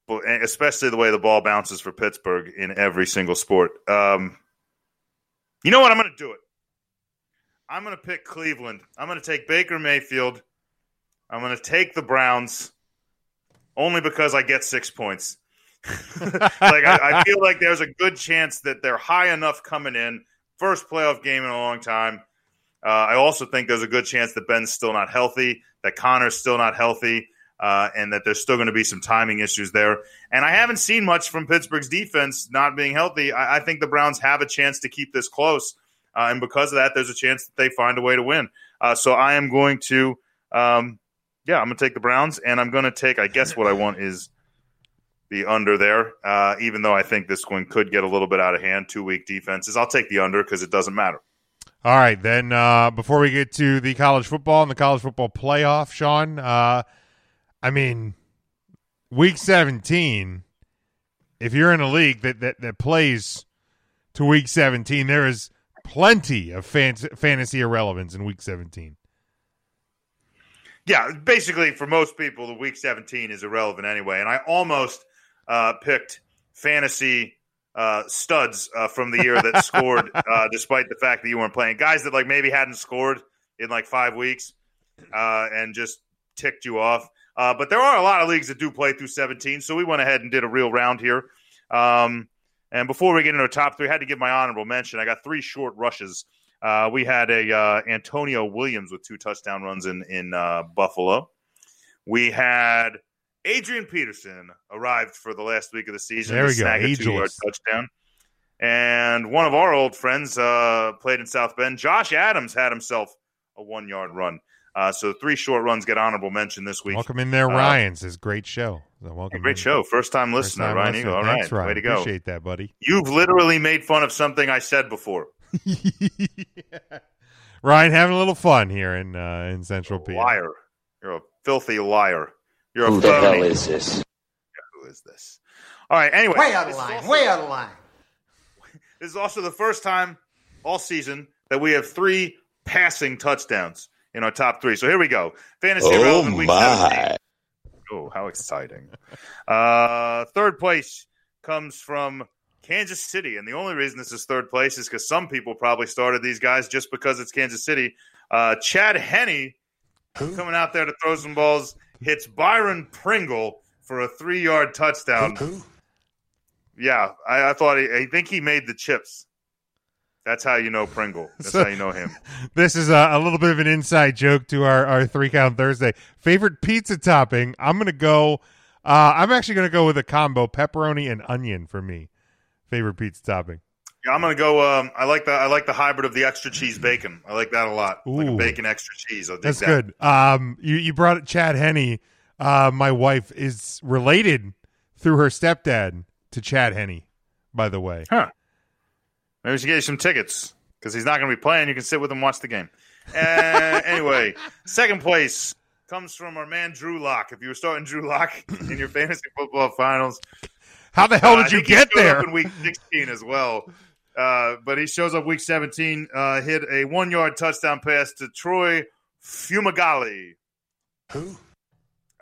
especially the way the ball bounces for Pittsburgh in every single sport. Um, you know what? I'm going to do it. I'm going to pick Cleveland. I'm going to take Baker Mayfield I'm going to take the Browns only because I get six points. <laughs> like I, I, feel like there's a good chance that they're high enough coming in. First playoff game in a long time. Uh, I also think there's a good chance that Ben's still not healthy, that Conner's still not healthy, uh, and that there's still going to be some timing issues there. And I haven't seen much from Pittsburgh's defense not being healthy. I, I think the Browns have a chance to keep this close, uh, and because of that, there's a chance that they find a way to win. Uh, so I am going to, um, yeah, I'm going to take the Browns, and I'm going to take. I guess what I want is the under there, uh, even though I think this one could get a little bit out of hand. Two weak defenses. I'll take the under because it doesn't matter. All right, then uh, before we get to the college football and the college football playoff, Sean, uh, I mean, week 17, if you're in a league that, that, that plays to week 17, there is plenty of fan- fantasy irrelevance in week 17. Yeah, basically, for most people, the week 17 is irrelevant anyway. And I almost uh, picked fantasy uh, studs uh, from the year that scored, <laughs> uh, despite the fact that you weren't playing. Guys that like maybe hadn't scored in like five weeks uh, and just ticked you off. Uh, but there are a lot of leagues that do play through 17, so we went ahead and did a real round here. Um, and before we get into our top three, I had to give my honorable mention. I got three short rushes. Uh, we had a Antonio Williams with two touchdown runs in in Buffalo. We had Adrian Peterson arrived for the last week of the season. There we go. A two-yard touchdown. And one of our old friends uh, played in South Bend. Josh Adams had himself a one-yard run. Uh, so three short runs get honorable mention this week. Welcome in there, uh, Ryan. Says great show. So welcome. Great show. First time listener, First time Ryan listener. Eagle. All Thanks, right, Ryan. way to go. Appreciate that, buddy. You've literally made fun of something I said before. yeah. <laughs> Ryan having a little fun here in uh, in Central P. Liar. You're a filthy liar. You're a who a the hell is this? Yeah, who is this? All right. Anyway, way out of line. Also, way out of line. <laughs> This is also the first time all season that we have three passing touchdowns in our top three. So here we go. Fantasy oh relevant week my. 17. Oh, how exciting! uh, third place comes from Kansas City, and the only reason this is third place is because some people probably started these guys just because it's Kansas City. Uh, Chad Henne coming out there to throw some balls hits Byron Pringle for a three yard touchdown. Yeah, I, I thought he, I think he made the chips. That's how you know Pringle. <laughs> That's so, how you know him. This is a, a, little bit of an inside joke to our, our three count Thursday. Favorite pizza topping? I'm going to go. Uh, I'm actually going to go with a combo pepperoni and onion for me. Favorite pizza topping. Yeah, I'm gonna go. Um, I like the I like the hybrid of the extra cheese bacon. I like that a lot. Ooh. Like a bacon extra cheese. That's that. good. Um, you you brought it, Chad Henne. Uh, my wife is related through her stepdad to Chad Henne. By the way, huh? Maybe we should get you some tickets because he's not going to be playing. You can sit with him, watch the game. Uh, <laughs> anyway, second place comes from our man Drew Lock. If you were starting Drew Lock <clears throat> in your fantasy football finals, how the hell did uh, you get there? in week 16 as well. Uh, but he shows up week 17, uh, hit a one yard touchdown pass to Troy Fumagalli. Who?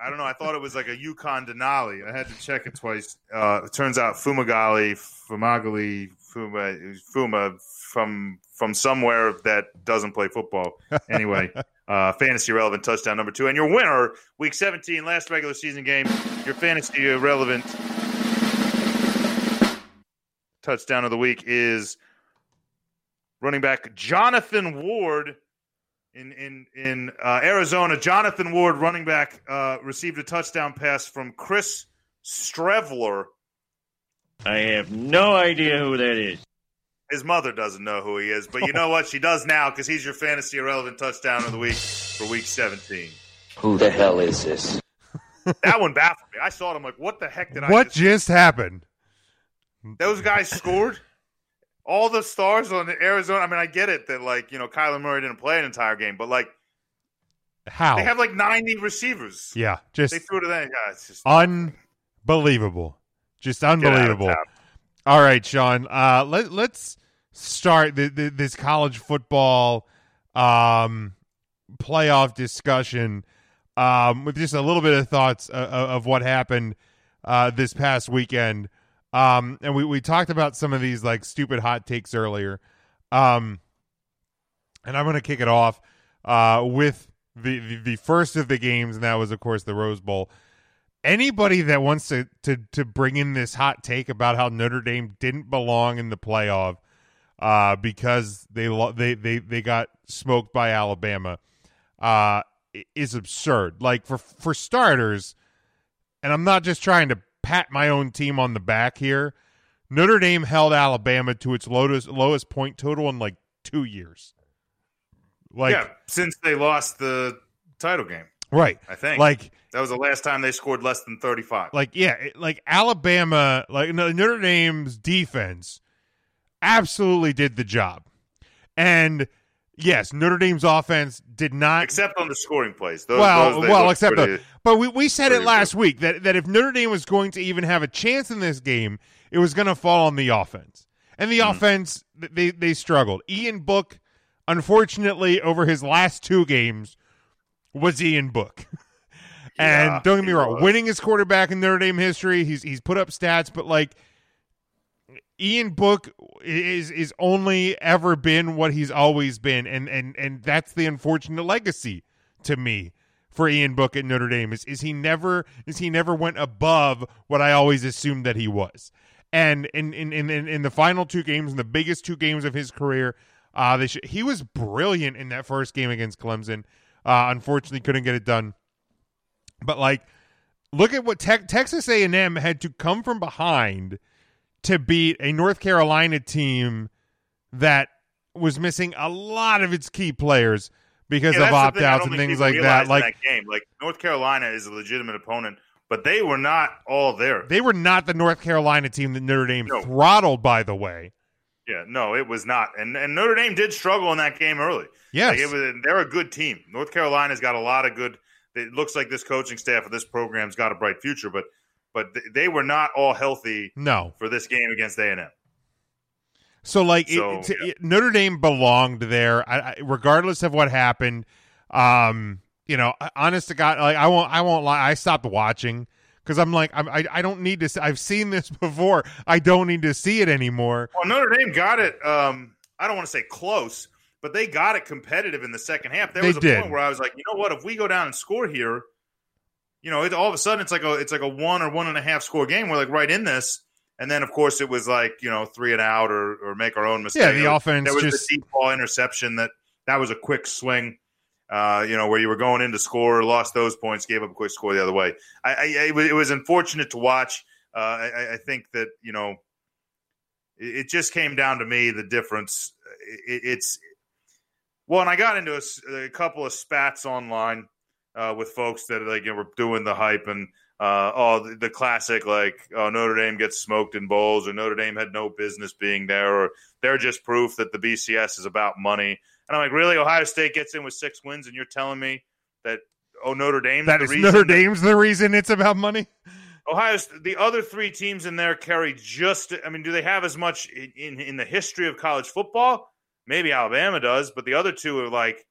I don't know. I thought it was like a Yukon Denali. I had to check it twice. Uh, it turns out Fumagalli, Fumagalli, Fuma, Fuma from from somewhere that doesn't play football. Anyway, <laughs> uh, fantasy relevant touchdown number two, and your winner, week 17, last regular season game. Your fantasy relevant touchdown of the week is running back Jonathan Ward in in in uh, Arizona. Jonathan Ward, running back, uh, received a touchdown pass from Chris Streveler. I have no idea who that is. His mother doesn't know who he is, but you know what? She does now because he's your fantasy irrelevant touchdown of the week for week 17. Who the hell is this? that one baffled me. I saw it. I'm like, what the heck did I? What just, just happened? Those guys scored. All the stars on Arizona. I mean, I get it that like you know Kyler Murray didn't play an entire game, but like how they have like ninety receivers. Yeah, just they threw to. Yeah, it's just unbelievable, just unbelievable. All right, Sean. Uh, let let's start the, the, this college football um, playoff discussion um, with just a little bit of thoughts of, of what happened uh, this past weekend. Um, and we, we talked about some of these like stupid hot takes earlier. Um, and I'm going to kick it off uh, with the, the the first of the games, and that was of course the Rose Bowl. Anybody that wants to to to bring in this hot take about how Notre Dame didn't belong in the playoff uh, because they lo- they they they got smoked by Alabama uh, is absurd. Like for for starters, and I'm not just trying to pat my own team on the back here. Notre Dame held Alabama to its lowest lowest point total in like two years. Like yeah, since they lost the title game, right, I think. like that was the last time they scored less than 35. like yeah, it- like Alabama, like Notre Dame's defense absolutely did the job, and yes, Notre Dame's offense did not except on the scoring plays. Those, well, those, well, except the, but we, we said it last week that that if Notre Dame was going to even have a chance in this game, it was going to fall on the offense, and the Hmm. offense they they struggled. Ian Book, unfortunately, over his last two games, was Ian Book. <laughs> And Yeah, don't get me wrong, was. his quarterback in Notre Dame history. He's he's put up stats, but like Ian Book is is only ever been what he's always been, and and and that's the unfortunate legacy to me for Ian Book at Notre Dame? Is is he never is he never went above what I always assumed that he was, and in in in in, the final two games, in the biggest two games of his career, uh, they sh- he was brilliant in that first game against Clemson. Uh, unfortunately, couldn't get it done, but like look at what Te- Texas A&M had to come from behind to beat a North Carolina team that was missing a lot of its key players because Yeah, of opt outs and things like that. Like game, like North Carolina is a legitimate opponent, but they were not all there. they were not the North Carolina team that Notre Dame No. throttled. By the way, Yeah, no, it was not. And and Notre Dame did struggle in that game early. Yes. Like, was, they're a good team. North Carolina's got a lot of good. It looks like this coaching staff of this program's got a bright future, but but they were not all healthy no. for this game against A and M. So like it- So, it- it- Notre Dame belonged there, I, I, regardless of what happened. Um, you know, honest to God, like I won't, I won't lie. I stopped watching because I'm like, I'm, I, I don't need to. See, I've seen this <laughs> before. I don't need to see it anymore. Well, Notre Dame got it. Um, I don't want to say close, but they got it competitive in the second half. There They was a did. point where I was like, you know what? If we go down and score here, you know, it, all of a sudden it's like a it's like a one or one and a half score game. We're like right in this, and then of course it was like you know three and out or or make our own mistake. Yeah, the offense There was just- the deep ball interception that that was a quick swing. Uh, you know, where you were going in to score, lost those points, gave up a quick score the other way. I, I it, was, unfortunate to watch. Uh, I, I think that you know it, it just came down to me the difference. It, it's well, and I got into a couple of spats online uh, with folks that like you know, were doing the hype and uh, oh the, the classic like oh Notre Dame gets smoked in bowls or Notre Dame had no business being there or they're just proof that the BCS is about money. And I'm like, really? Ohio State gets in with six wins, and you're telling me that oh Notre Dame That the is reason Notre that- Dame's the reason it's about money. Ohio, the other three teams in there carry just. I mean, do they have as much in, in in the history of college football? Maybe Alabama does, but the other two are like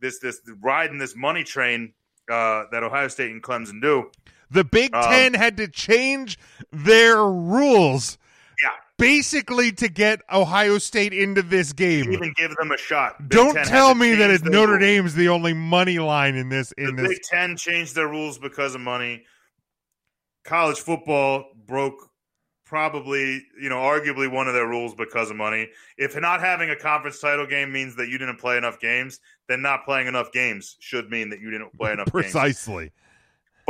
this this riding this money train uh, that Ohio State and Clemson do. The Big Um, Ten had to change their rules, Yeah, basically, to get Ohio State into this game. even give them a shot. Big Don't Ten tell me that it's Notre rules. Dame's the only money line in this. In the this, Big Ten changed their rules because of money. College football broke probably, you know, arguably one of their rules because of money. If not having a conference title game means that you didn't play enough games, then not playing enough games should mean that you didn't play enough games. <laughs>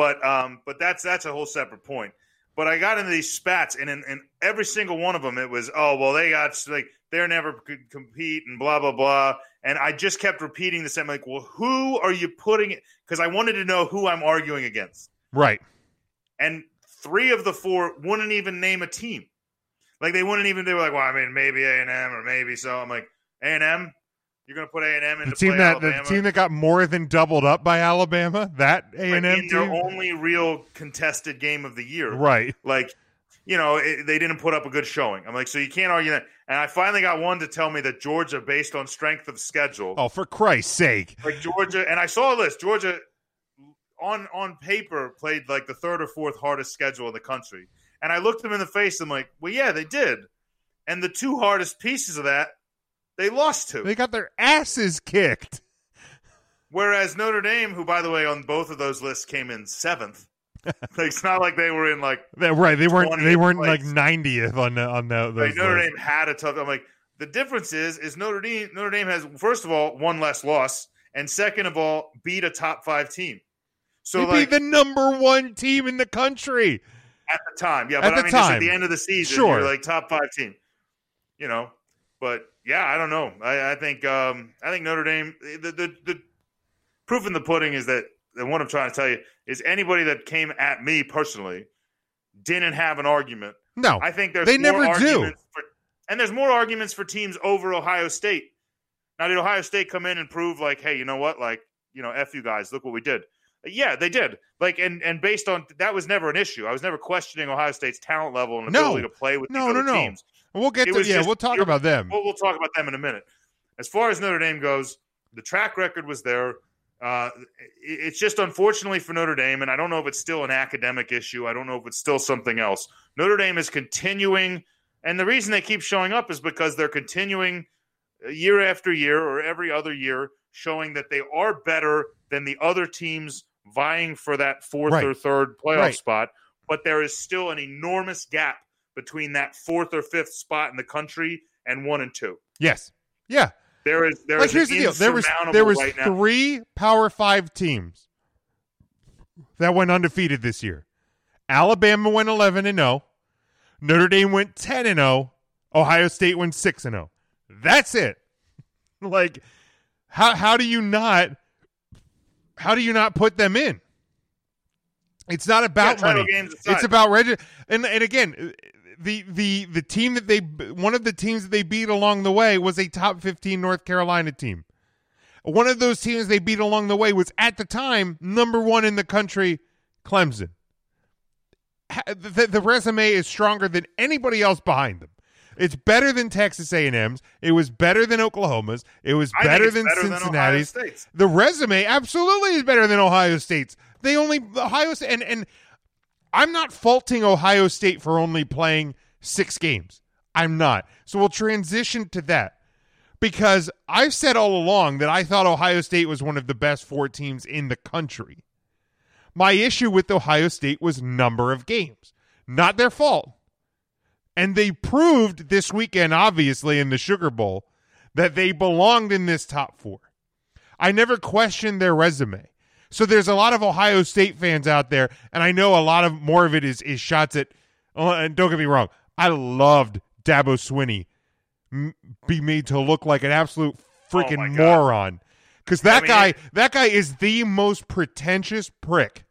But um, but that's that's a whole separate point. But I got into these spats, and in, in every single one of them, it was, oh well, they got like they're never could compete and blah blah blah. And I just kept repeating the same, like, well, who are you putting? it? Because I wanted to know who I'm arguing against. Right. And three of the four wouldn't even name a team. Like they wouldn't even. They were like, well, I mean, maybe A and M or maybe so. I'm like, A and M. You're going to put A and M in The team that Alabama? the team that got more than doubled up by Alabama, that A and M their only real contested game of the year. right? like you know it, they didn't put up a good showing i'm like so you can't argue that and i finally got one to tell me that georgia based on strength of schedule Oh, for Christ's sake! like georgia and i saw a list georgia on on paper played like the third or fourth hardest schedule in the country and i looked them in the face and I'm like well yeah they did and the two hardest pieces of that they lost to They got their asses kicked. Whereas Notre Dame, who by the way on both of those lists came in seventh, <laughs> like, it's not like they were in like They- right. They weren't. They weren't place. like ninetieth on the, on the, those like Notre lists. Dame had a tough. I'm like the difference is is Notre Dame Notre Dame has first of all one less loss, and second of all beat a top five team. So like beat the number one team in the country. at the time, yeah, At but I mean just at the end of the season, Sure. you're like top five team, you know. But yeah, I don't know. I, I think um, I think Notre Dame. The, the the proof in the pudding is that and what I'm trying to tell you is anybody that came at me personally didn't have an argument. No, I think there's they more never do. For, and there's more arguments for teams over Ohio State. Now, did Ohio State come in and prove like, hey, you know what, like, you know, f you guys, look what we did. Yeah, they did. Like, and and based on that was never an issue. I was never questioning Ohio State's talent level and No. ability to play with No, no, other no. teams. We'll get to yeah. just- We'll talk about them. We'll, we'll talk about them in a minute. As far as Notre Dame goes, the track record was there. Uh, it's just unfortunately for Notre Dame, and I don't know if it's still an academic issue. I don't know if it's still something else. Notre Dame is continuing, and the reason they keep showing up is because they're continuing uh, year after year or every other year, showing that they are better than the other teams vying for that fourth Right. or third playoff Right. spot. But there is still an enormous gap between that fourth or fifth spot in the country and one and two. yes. Yeah. There is there like is here's the deal. There was there was right now. three Power Five teams that went undefeated this year. Alabama went eleven and zero. Notre Dame went ten and zero. Ohio State went six and zero. That's it. <laughs> Like, how how do you not how do you not put them in? It's not about title money. games. It's about regi- and and again, the the the team that they one of the teams that they beat along the way was a top 15 North Carolina team. One of those teams they beat along the way was at the time number 1 in the country, Clemson. The, the resume is stronger than anybody else behind them. It's better than Texas A&M's. It was better than Oklahoma's. It was better than better Cincinnati's. State's. the resume absolutely is better than Ohio State's. They only Ohio State and and I'm not faulting Ohio State for only playing six games. I'm not. So we'll transition to that because I've said all along that I thought Ohio State was one of the best four teams in the country. My issue with Ohio State was number of games, not their fault. And they proved this weekend, obviously, in the Sugar Bowl, that they belonged in this top four. I never questioned their resume. So there's a lot of Ohio State fans out there, and I know a lot of more of it is is shots at. oh, And don't get me wrong, I loved Dabo Swinney be made to look like an absolute freaking Oh moron because that I mean, guy it- that guy is the most pretentious prick.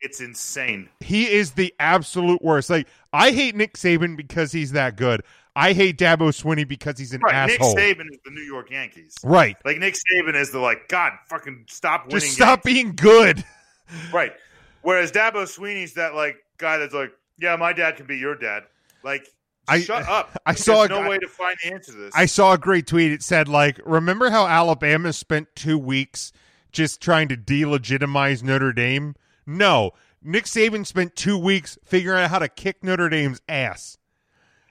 It's insane. He is the absolute worst. Like I hate Nick Saban because he's that good. I hate Dabo Swinney because he's an Right. asshole. Nick Saban is the New York Yankees. Right. Like Nick Saban is the like God fucking stop winning. Just stop games. being good. <laughs> Right. Whereas Dabo Swinney's that like guy that's like, yeah, my dad can be your dad. Like, I- shut up. <laughs> I There's saw a no way to find the answer to this. I saw a great tweet. It said, like, remember how Alabama spent two weeks just trying to delegitimize Notre Dame? No. Nick Saban spent two weeks figuring out how to kick Notre Dame's ass.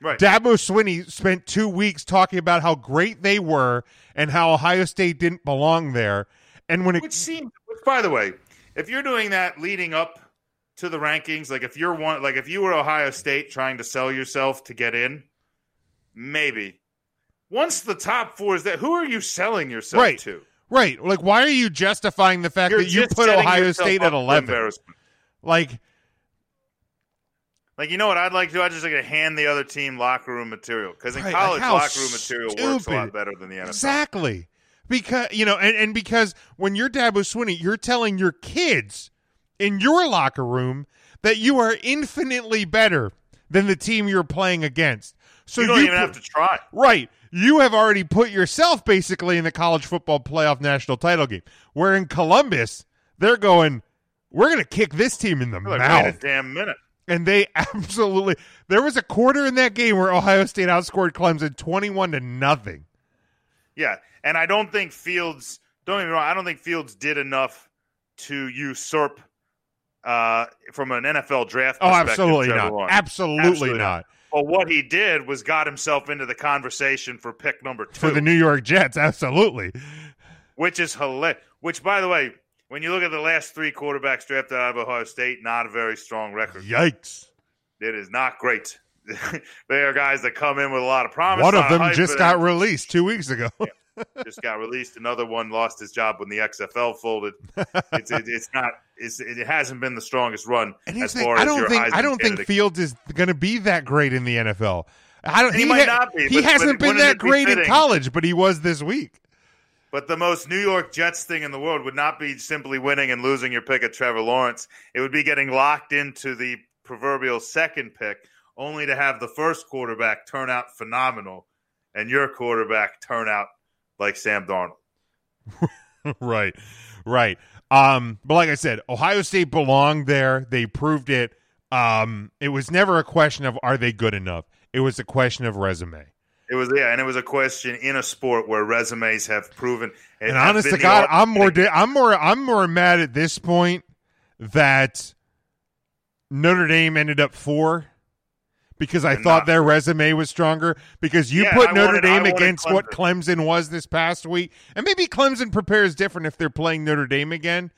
Right. Dabo Swinney spent two weeks talking about how great they were and how Ohio State didn't belong there. And when it Which which, by the way, if you're doing that leading up to the rankings, like if you're one, like if you were Ohio State trying to sell yourself to get in, maybe. Once the top four is that, who are you selling yourself right, to? right, like why are you justifying the fact You're that you put Ohio State at eleven? Like, Like you know what I'd like to do? I just like to hand the other team locker room material because in Right, college like locker room material works a lot better than the NFL. Exactly. Because you know, and, and because when you're Dabo Swinney, you're telling your kids in your locker room that you are infinitely better than the team you're playing against. So you don't even put- have to try. Right. You have already put yourself basically in the college football playoff national title game. Where in Columbus, they're going, We're gonna kick this team in the Like, mouth. wait a damn minute. And they <laughs> absolutely there was a quarter in that game where Ohio State outscored Clemson twenty one to nothing. Yeah, and I don't think Fields. Don't even wrong. I don't think Fields did enough to usurp uh, from an NFL draft. Oh, absolutely not. Lawrence. Absolutely not. But what he did was got himself into the conversation for pick number two, For the New York Jets, absolutely. which is hilarious. Which, by the way, when you look at the last three quarterbacks drafted out of Ohio State, not a very strong record. Yikes! It is not great. <laughs> they are guys that come in with a lot of promise. One of them hype, just got released two weeks ago. just got released. Another one lost his job when the XFL folded. <laughs> It's, it, it's not. It's, it hasn't been the strongest run And as here's the thing, far I don't think Heisman I don't think candidate. Fields is going to be that great in the NFL. I don't. And he he might ha- not be, He but- hasn't but been that great in college, but he was this week. But the most New York Jets thing in the world would not be simply winning and losing your pick at Trevor Lawrence. It would be getting locked into the proverbial second pick, only to have the first quarterback turn out phenomenal and your quarterback turn out like Sam Darnold. <laughs> right, right. Um, but like I said, Ohio State belonged there. They proved it. Um, it was never a question of are they good enough. It was a question of resume. It was yeah, and it was a question in a sport where resumes have proven. And honest to God, I'm more di- I'm more I'm more mad at this point that Notre Dame ended up four because I thought not- their resume was stronger because you Yeah, put Notre wanted- Dame against what Clemson was this past week. And maybe Clemson prepares different if they're playing Notre Dame again.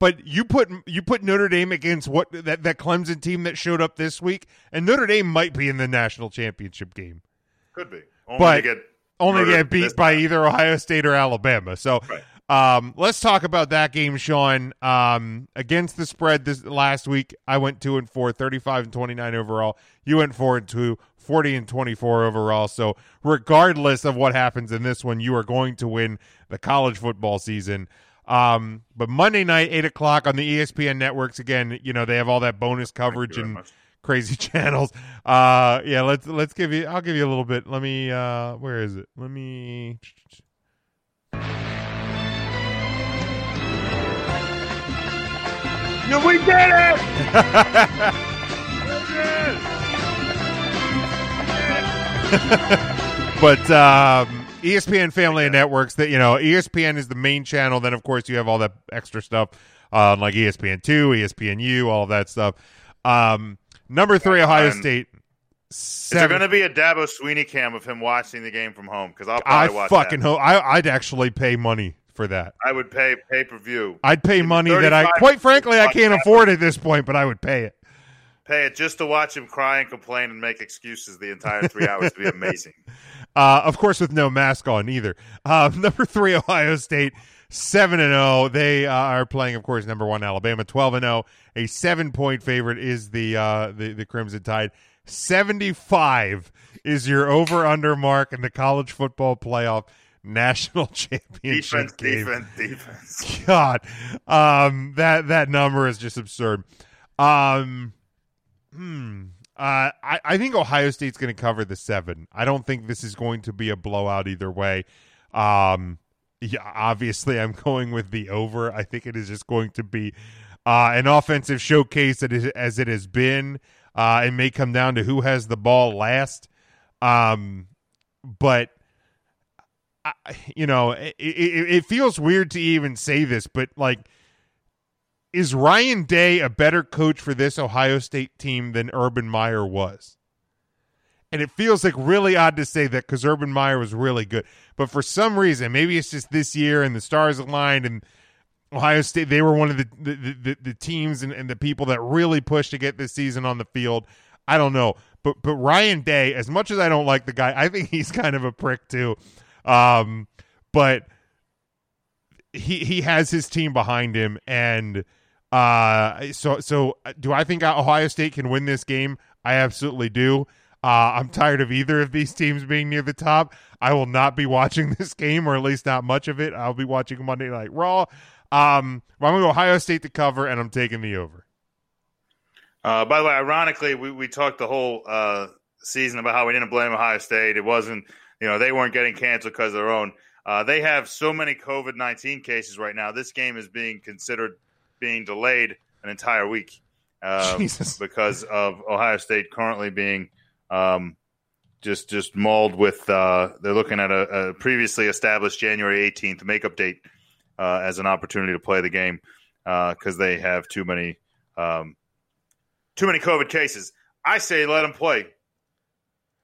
But you put you put Notre Dame against what that, that Clemson team that showed up this week, and Notre Dame might be in the national championship game could be only but to get only get beat by either Ohio State or Alabama. So, um, let's talk about that game, Sean. Um, against the spread this last week, I went two and four, 35 and 29 overall. You went four and two, 40 and 24 overall. So, regardless of what happens in this one, you are going to win the college football season. Um, but Monday night, eight o'clock on the ESPN networks. Again, you know they have all that bonus coverage and crazy <laughs> channels. Uh, yeah, let's let's give you. I'll give you a little bit. Let me. Uh, where is it? Let me. No, we did it! <laughs> but um, ESPN Family and Networks. That you know, ESPN is the main channel. Then of course you have all that extra stuff uh, like ESPN two, ESPN U, all of that stuff. Um, number three, Ohio And- State. Is there going to be a Dabo Swinney cam of him watching the game from home? Because I'll I watch fucking that. hope. I, I'd actually pay money for that. I would pay pay per view. I'd pay money that I, quite frankly, I can't afford at this point, but I would pay it. Pay it just to watch him cry and complain and make excuses the entire three hours to be <laughs> amazing. Uh, of course, with no mask on either. Uh, <laughs> number three, Ohio State, seven and zero. They uh, are playing, of course, number one Alabama, twelve and zero. A seven point favorite is the uh, the the Crimson Tide. Seventy five is your over under mark in the college football playoff national <laughs> championship defense, game. defense, defense. <laughs> God, um, that that number is just absurd. Um, hmm. Uh, I, I think Ohio State's going to cover the seven. I don't think this is going to be a blowout either way. Um, yeah, obviously, I'm going with the over. I think it is just going to be uh, an offensive showcase that is, as it has been. Uh, it may come down to who has the ball last. Um, but I, you know, it, it, it feels weird to even say this, but like, is Ryan Day a better coach for this Ohio State team than Urban Meyer was? And it feels like really odd to say that because Urban Meyer was really good, but for some reason, maybe it's just this year and the stars aligned and Ohio State they were one of the the, the, the teams and, and the people that really pushed to get this season on the field. I don't know, but but Ryan Day, as much as I don't like the guy, I think he's kind of a prick too. Um, but he he has his team behind him, and uh, so so do I think Ohio State can win this game? I absolutely do. Uh, I'm tired of either of these teams being near the top. I will not be watching <laughs> this game, or at least not much of it. I'll be watching Monday Night Raw. Um, I'm going to go Ohio State to cover, and I'm taking the over. Uh, by the way, ironically, we, we talked the whole uh, season about how we didn't blame Ohio State. It wasn't, you know, they weren't getting canceled because of their own. Uh, they have so many COVID 19 cases right now. This game is being considered being delayed an entire week <laughs> Jesus. because of Ohio State currently being um, just just mauled with. Uh, they're looking at a, a previously established January 18th makeup date uh, as an opportunity to play the game because they have too many. Um, too many COVID cases. I say let them play.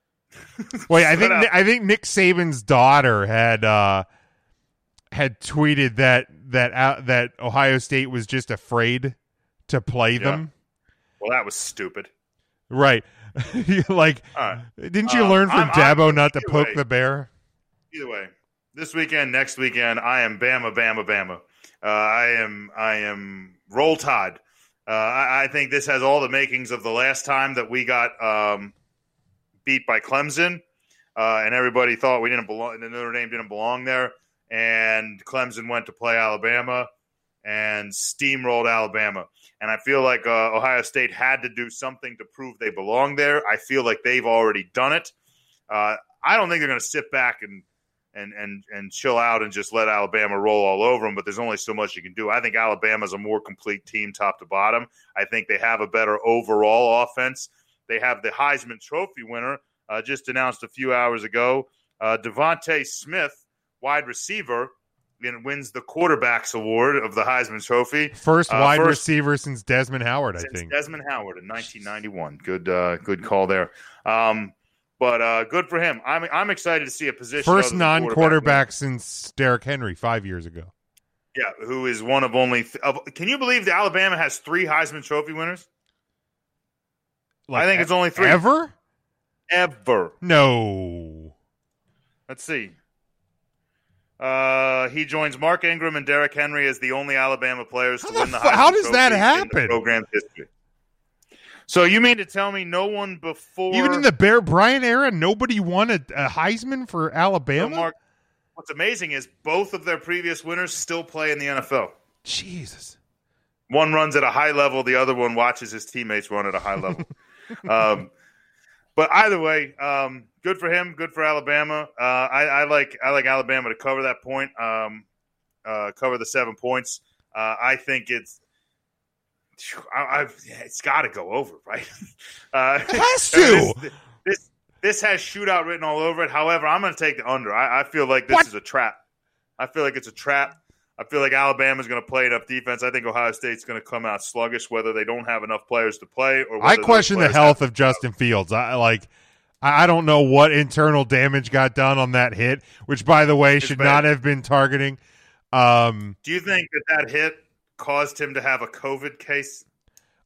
<laughs> Wait, I think. I think Nick Saban's daughter had uh had tweeted that that uh, that Ohio State was just afraid to play them. Well, that was stupid. Right. <laughs> like, right. didn't you Um, learn from I'm- Dabo I'm- not to poke way. the bear? Either way, this weekend, next weekend, I am Bama, Bama, Bama. Uh, I am, I am Roll Tide. Uh, I, I think this has all the makings of the last time that we got um, beat by Clemson, uh, and everybody thought we didn't belong. Notre Dame didn't belong there, and Clemson went to play Alabama and steamrolled Alabama. And I feel like uh, Ohio State had to do something to prove they belong there. I feel like they've already done it. Uh, I don't think they're going to sit back and and and and chill out and just let Alabama roll all over them. But there's only so much you can do. I think Alabama's a more complete team, top to bottom. I think they have a better overall offense. They have the Heisman Trophy winner uh, just announced a few hours ago, uh, DeVonta Smith, wide receiver, and wins the quarterbacks award of the Heisman Trophy. First Uh, wide first- receiver since Desmond Howard, I think. Desmond Howard in 1991. Good, uh, good call there. Um, but uh, good for him. I'm I'm excited to see a position First non-quarterback since Derrick Henry five years ago. Yeah, who is one of only? Th- of, can you believe that Alabama has three Heisman Trophy winners? I think e- it's only three Ever? Ever. No. Let's see. Uh, he joins Mark Ingram and Derrick Henry as the only Alabama players to win the fu- Heisman how does that Trophy in happen? the program's history. So you mean to tell me no one before Even in the Bear Bryant era, nobody won a, a Heisman for So, Alabama. Mark, what's amazing is both of their previous winners still play in the NFL. Jesus. One runs at a high level, the other one watches his teammates run at a high level. <laughs> um, but either way, um, good for him. Good for Alabama. Uh, I, I like I like Alabama to cover that point. Um, uh, cover the seven points. Uh, I think it's. I, I've, it's got to go over, right? <laughs> Uh, It has <laughs> to. This, this this has shootout written all over it. However, I'm going to take the under. I, I feel like this What? is a trap. I feel like it's a trap. I feel like Alabama's going to play enough defense. I think Ohio State's going to come out sluggish, whether they don't have enough players to play or. I question the health of Justin Fields. I like. I I don't know what internal damage got done on that hit, which, by the way, should bad. not have been targeting. Um, Do you think that that hit caused him to have a COVID case?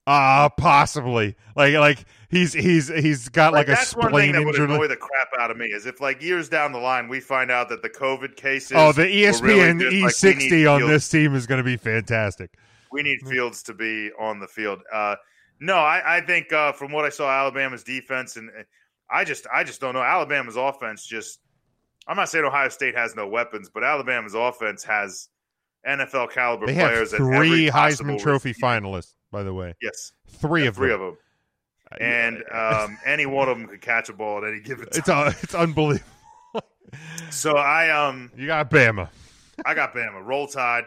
uh possibly. Like, like he's he's he's got like, a one thing spleen that would injury. annoy the crap out of me is if like years down the line we find out that the COVID cases. Oh, the ESPN really just, like, we need E60 on Fields- this team is going to be fantastic. We need Fields to be on the field. Uh, no, I, I think uh, from what I saw, Alabama's defense and I just I just don't know Alabama's offense. Just I'm not saying Ohio State has no weapons, but Alabama's offense has NFL caliber They have players. at every three Heisman Trophy receiver. finalists, by the way. Yes, Three Yeah, of three them. of them, and um, <laughs> any one of them could catch a ball at any given time. It's uh, it's unbelievable. so I um You got Bama. I got Bama. Roll Tide,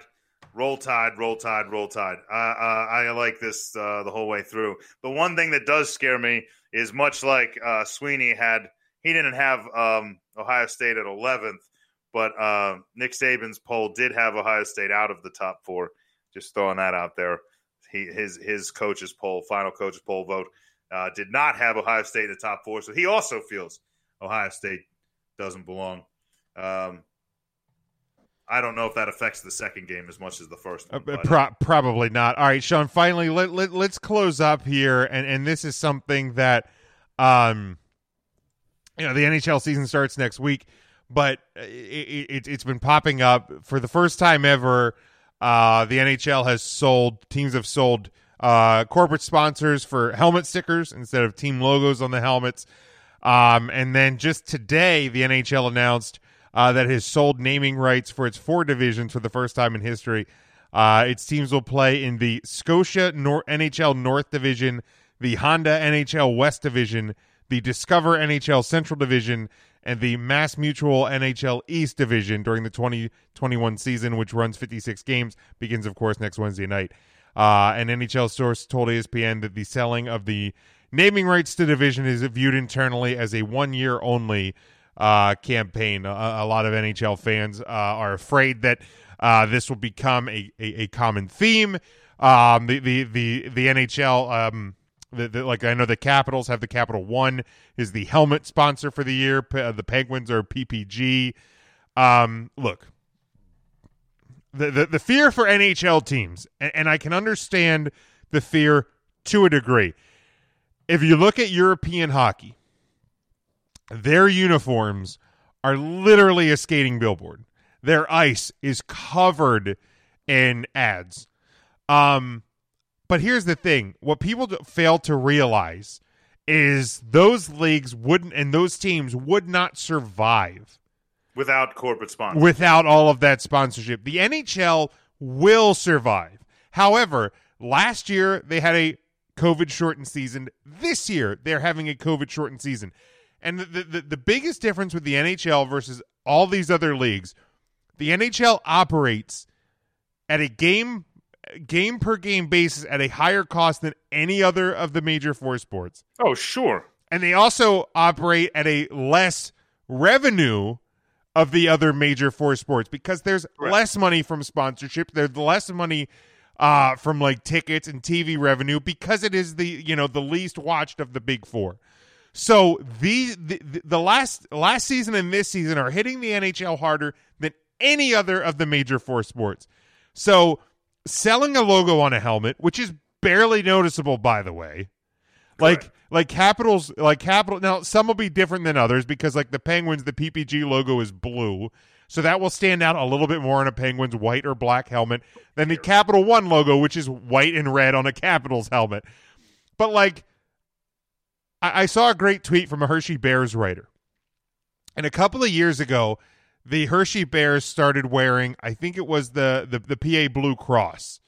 Roll Tide, Roll Tide, Roll Tide. Uh, uh, I like this uh, the whole way through. The one thing that does scare me is much like uh, Swinney had, he didn't have um, Ohio State at 11th, but uh, Nick Saban's poll did have Ohio State out of the top four. Just throwing that out there. He, his his coach's poll, final coach's poll vote, uh, did not have Ohio State in the top four, so he also feels Ohio State doesn't belong. Um, I don't know if that affects the second game as much as the first one. Uh, but, pro- probably not. All right, Sean. Finally, let, let let's close up here, and and this is something that, um, you know, the NHL season starts next week, but it, it, it's been popping up for the first time ever. Uh, the NHL has sold teams have sold uh, corporate sponsors for helmet stickers instead of team logos on the helmets. Um, and then just today, the NHL announced uh, that has sold naming rights for its four divisions for the first time in history. Uh, its teams will play in the Scotia Nor- NHL North Division, the Honda NHL West Division, the Discover NHL Central Division, and the Mass Mutual NHL East Division during the 2021 season, which runs 56 games, begins, of course, next Wednesday night. Uh, an NHL source told ESPN that the selling of the naming rights to division is viewed internally as a one year only uh, campaign. A, a lot of NHL fans uh, are afraid that uh, this will become a, a, a common theme. Um, the, the, the, the NHL, um, the, the, like I know the Capitals have the Capital One is the helmet sponsor for the year. P- uh, the Penguins are PPG. Um, look, the, the, the fear for NHL teams, and, and I can understand the fear to a degree. If you look at European hockey, their uniforms are literally a skating billboard. Their ice is covered in ads. Um, but here's the thing: what people fail to realize is those leagues wouldn't and those teams would not survive without corporate sponsors. without all of that sponsorship. The NHL will survive. However, last year they had a COVID shortened season. This year they're having a COVID shortened season. And the, the, the biggest difference with the NHL versus all these other leagues, the NHL operates at a game game per game basis at a higher cost than any other of the major four sports. Oh, sure. And they also operate at a less revenue of the other major four sports because there's less money from sponsorship. There's less money uh, from like tickets and TV revenue because it is the you know the least watched of the big four. So the, the the last last season and this season are hitting the NHL harder than any other of the major four sports. So selling a logo on a helmet, which is barely noticeable by the way, like like Capitals like Capital now some will be different than others because like the Penguins the PPG logo is blue. So that will stand out a little bit more on a Penguins white or black helmet than the Capital One logo, which is white and red on a Capitals helmet. But like I, I saw a great tweet from a Hershey Bears writer. And a couple of years ago, the Hershey Bears started wearing, I think it was the the, the PA Blue Cross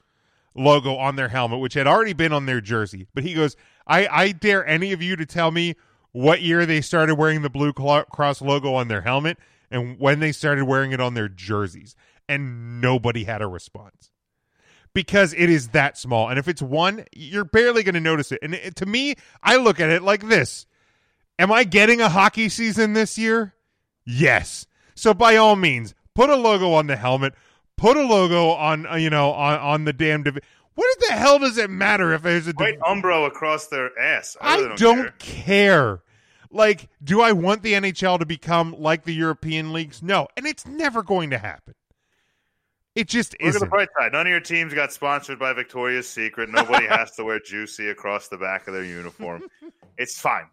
logo on their helmet, which had already been on their jersey. But he goes, I, I dare any of you to tell me what year they started wearing the Blue Cross logo on their helmet and when they started wearing it on their jerseys. And nobody had a response because it is that small. And if it's one, you're barely going to notice it. And it, to me, I look at it like this Am I getting a hockey season this year? Yes. So by all means, put a logo on the helmet, put a logo on uh, you know on on the damn div- What the hell does it matter if there's a White umbro across their ass. I, I really don't, care. care. Like, do I want the NHL to become like the European leagues? No, and it's never going to happen. It just Look isn't. at the bright side. None of your teams got sponsored by Victoria's Secret. Nobody has to wear Juicy across the back of their uniform. <laughs> it's fine.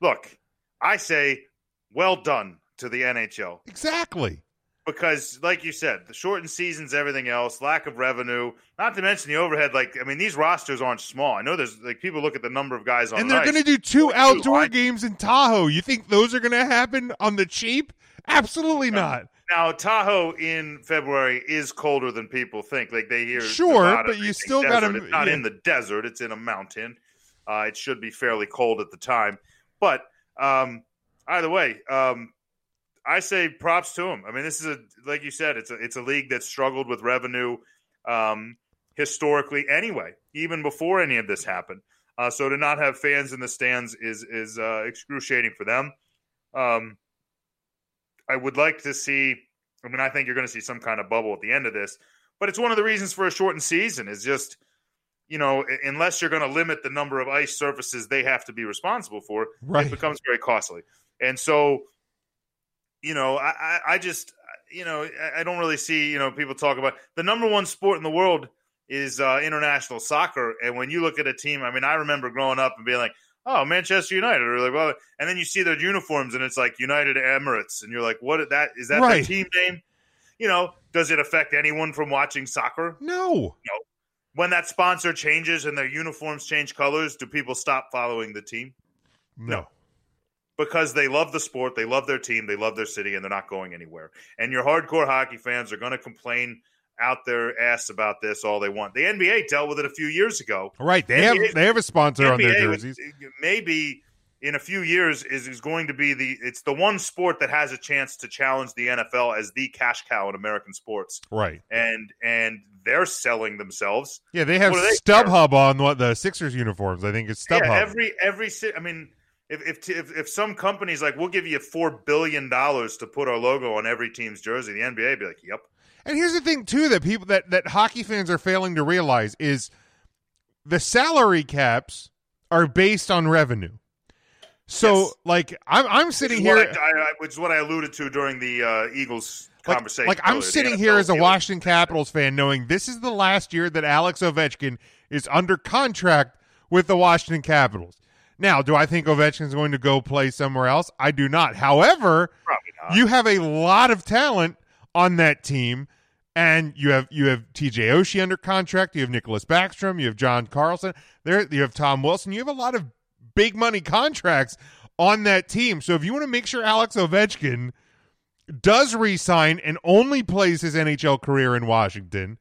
Look, I say, well done to the NHL. Exactly. Because, like you said, the shortened seasons, everything else, lack of revenue, not to mention the overhead. Like, I mean, these rosters aren't small. I know there's like people look at the number of guys on and they're going to do two outdoor games in Tahoe. You think those are going to happen on the cheap? Absolutely not. Now Tahoe in February is colder than people think. Like they hear, Sure, Nevada, but you still gotta- It's not yeah. in the desert; it's in a mountain. Uh, it should be fairly cold at the time. But um, either way, um, I say props to him. I mean, this is a like you said, it's a it's a league that struggled with revenue um, historically anyway, even before any of this happened. Uh, so to not have fans in the stands is is uh, excruciating for them. Um, I would like to see. I mean, I think you're going to see some kind of bubble at the end of this, but it's one of the reasons for a shortened season. Is just you know, unless you're going to limit the number of ice surfaces they have to be responsible for, Right. it becomes very costly. And so, you know, I, I, I just, you know, I- I don't really see, you know, people talk about the number one sport in the world is uh, international soccer. And when you look at a team, I mean, I remember growing up and being like, oh, Manchester United, or like, well, and then you see their uniforms and it's like United Emirates, and you're like, what? That is that Right. team name? You know, does it affect anyone from watching soccer? No. No. When that sponsor changes and their uniforms change colors, do people stop following the team? No. Because they love the sport, they love their team, they love their city, and they're not going anywhere. And your hardcore hockey fans are going to complain out their ass about this all they want. The NBA dealt with it a few years ago. Right. They have they have a sponsor on their jerseys. maybe in a few years is, is going to be the it's the one sport that has a chance to challenge the NFL as the cash cow in American sports. Right. And and they're selling themselves. Yeah, they have they StubHub on what the Sixers uniforms. I think it's StubHub. Yeah, every every I mean, if if if, if some companies like we'll give you four billion dollars to put our logo on every team's jersey, the NBA would be like, "Yep." And here's the thing too that people that that hockey fans are failing to realize is the salary caps are based on revenue. So Yes. like I'm I'm sitting here I, I, which is what I alluded to during the uh, Eagles like, conversation. like I'm sitting here as a. Washington Capitals fan knowing this is the last year that Alex Ovechkin is under contract with the Washington Capitals. Now, do I think Ovechkin is going to go play somewhere else? I do not. However, not. you have a lot of talent on that team and you have you have TJ Oshie under contract, you have Nicklas Backstrom, you have John Carlson, there you have Tom Wilson, you have a lot of big money contracts on that team. So if you want to make sure Alex Ovechkin does resign and only plays his NHL career in Washington,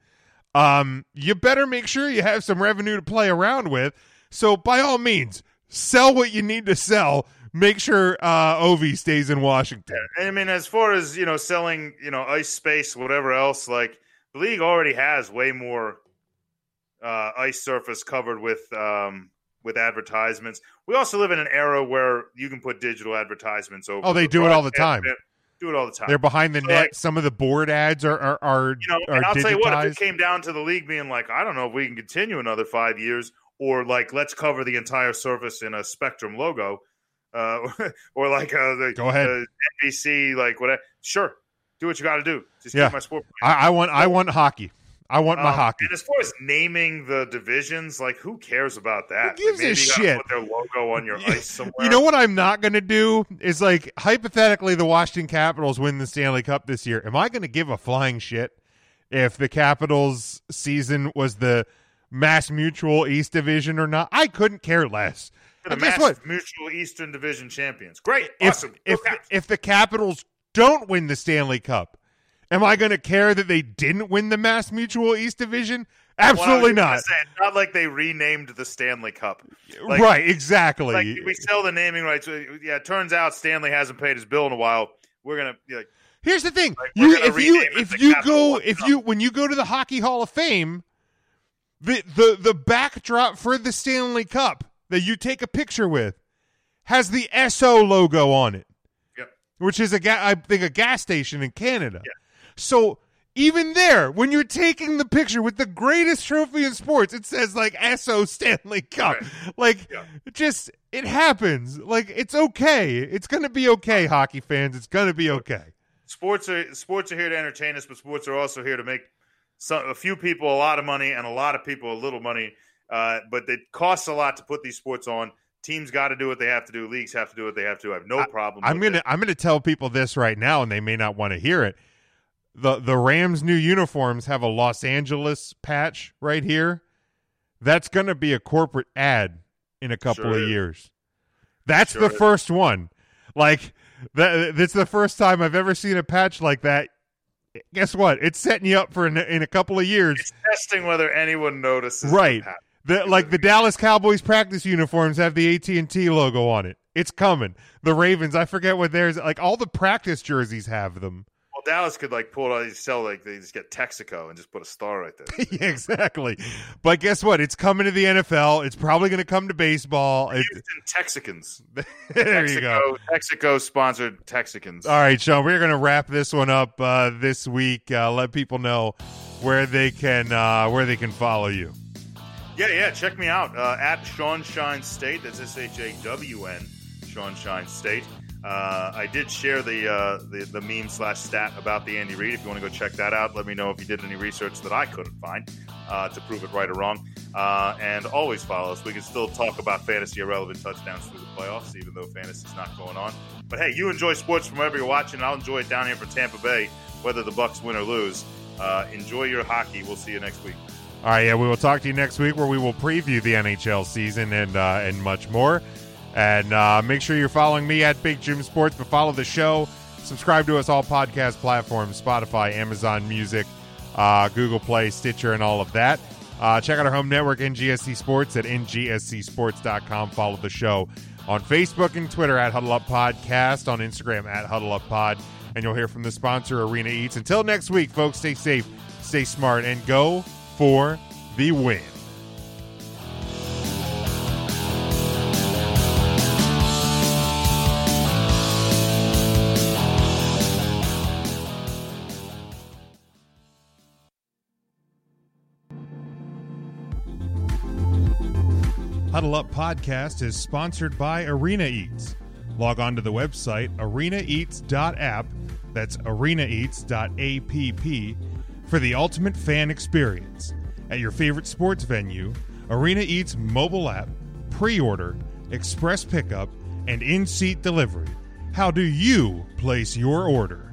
um, you better make sure you have some revenue to play around with. So by all means, sell what you need to sell. Make sure uh, Ovi stays in Washington. I mean, as far as you know, selling you know ice space, whatever else, like the league already has way more uh, ice surface covered with um, with advertisements. We also live in an era where you can put digital advertisements over. Oh, they the do it all the time. Do it all the time. They're behind the So, net. like, Some of the board ads are are are, you know, are and I'll tell you what, if it came down to the league being like, I don't know if we can continue another five years, or like let's cover the entire surface in a Spectrum logo, uh, <laughs> or like uh, the Go ahead. uh, NBC, like whatever. Sure, do what you got to do. Just Yeah. keep my sport. I, I want I want hockey. I want my Um, hockey. And as far as naming the divisions, like who cares about that? Who gives like, maybe a you shit? Put their logo on your <laughs> ice somewhere. You know what I'm not going to do is like hypothetically the Washington Capitals win the Stanley Cup this year. Am I going to give a flying shit if the Capitals season was the Mass Mutual East Division or not? I couldn't care less. The Mass what? Mutual Eastern Division champions. Great, If awesome. If Caps. if the Capitals don't win the Stanley Cup, am I going to care that they didn't win the Mass Mutual East Division? Well, I was Absolutely not. say, not like they renamed the Stanley Cup. Like- right, exactly. Like we sell the naming rights. Uh, Yeah, it turns out Stanley hasn't paid his bill in a while. We're gonna be like, Here's the thing: Like, you, if you if you go if Cup. you when you go to the Hockey Hall of Fame, the the the backdrop for the Stanley Cup that you take a picture with has the Esso logo on it, Yep. which is a ga- I think a gas station in Canada. So even there, when you're taking the picture with the greatest trophy in sports, it says like Esso Stanley Cup. Like Yeah. just it happens. Like it's okay. It's gonna be okay, hockey fans. It's gonna be okay. sports are sports are here to entertain us, but sports are also here to make some a few people a lot of money and a lot of people a little money. Uh, but it costs a lot to put these sports on. Teams got to do what they have to do. Leagues have to do what they have to. I have no problem. I'm with gonna it. I'm gonna tell people this right now, and they may not want to hear it. the The Rams' new uniforms have a Los Angeles patch right here. That's gonna be a corporate ad in a couple Sure of years. That's Sure the is. first one. Like that. That's the first time I've ever seen a patch like that. Guess what? It's setting you up for in, in a couple of years. It's testing whether anyone notices. right. The like the Dallas Cowboys practice uniforms have the AT and T logo on it. It's coming. The Ravens, I forget what theirs. Like all the practice jerseys have them. well, Dallas could like pull it out. They sell like they just get Texaco and just put a star right there. <laughs> yeah, exactly. But guess what? It's coming to the NFL. It's probably going to come to baseball. It, Houston Texicans. <laughs> there you go. Texaco, Texaco sponsored Texicans. All right, Sean, we're going to wrap this one up uh, this week. Uh, let people know where they can uh, where they can follow you. Yeah, yeah. Check me out uh, at Sean Shine State. That's S H A W N, Sean Shine State. Uh, I did share the, uh, the the meme slash stat about the Andy Reid. If you want to go check that out, let me know if you did any research that I couldn't find uh, to prove it right or wrong. Uh, and always follow us. We can still talk about fantasy irrelevant touchdowns through the playoffs, even though fantasy's not going on. But hey, you enjoy sports from wherever you're watching. I'll enjoy it down here for Tampa Bay, whether the Bucs win or lose. Uh, enjoy your hockey. We'll see you next week. All right, yeah, we will talk to you next week where we will preview the NHL season and uh, and much more. And uh, make sure you're following me at Big Jim Sports, but follow the show. Subscribe to us all podcast platforms: Spotify, Amazon Music, uh, Google Play, Stitcher, and all of that. Uh, check out our home network, NGSC Sports, at ngscsports.com. Follow the show on Facebook and Twitter at Huddle Up Podcast, on Instagram at Huddle Up Pod, and you'll hear from the sponsor, Arena Eats. Until next week, folks, stay safe, stay smart, and go for the win. Huddle Up Podcast is sponsored by Arena Eats. Log on to the website arenaeats.app, that's arenaeats.app, for the ultimate fan experience. At your favorite sports venue, Arena Eats mobile app, pre order, express pickup, and in seat delivery. How do you place your order?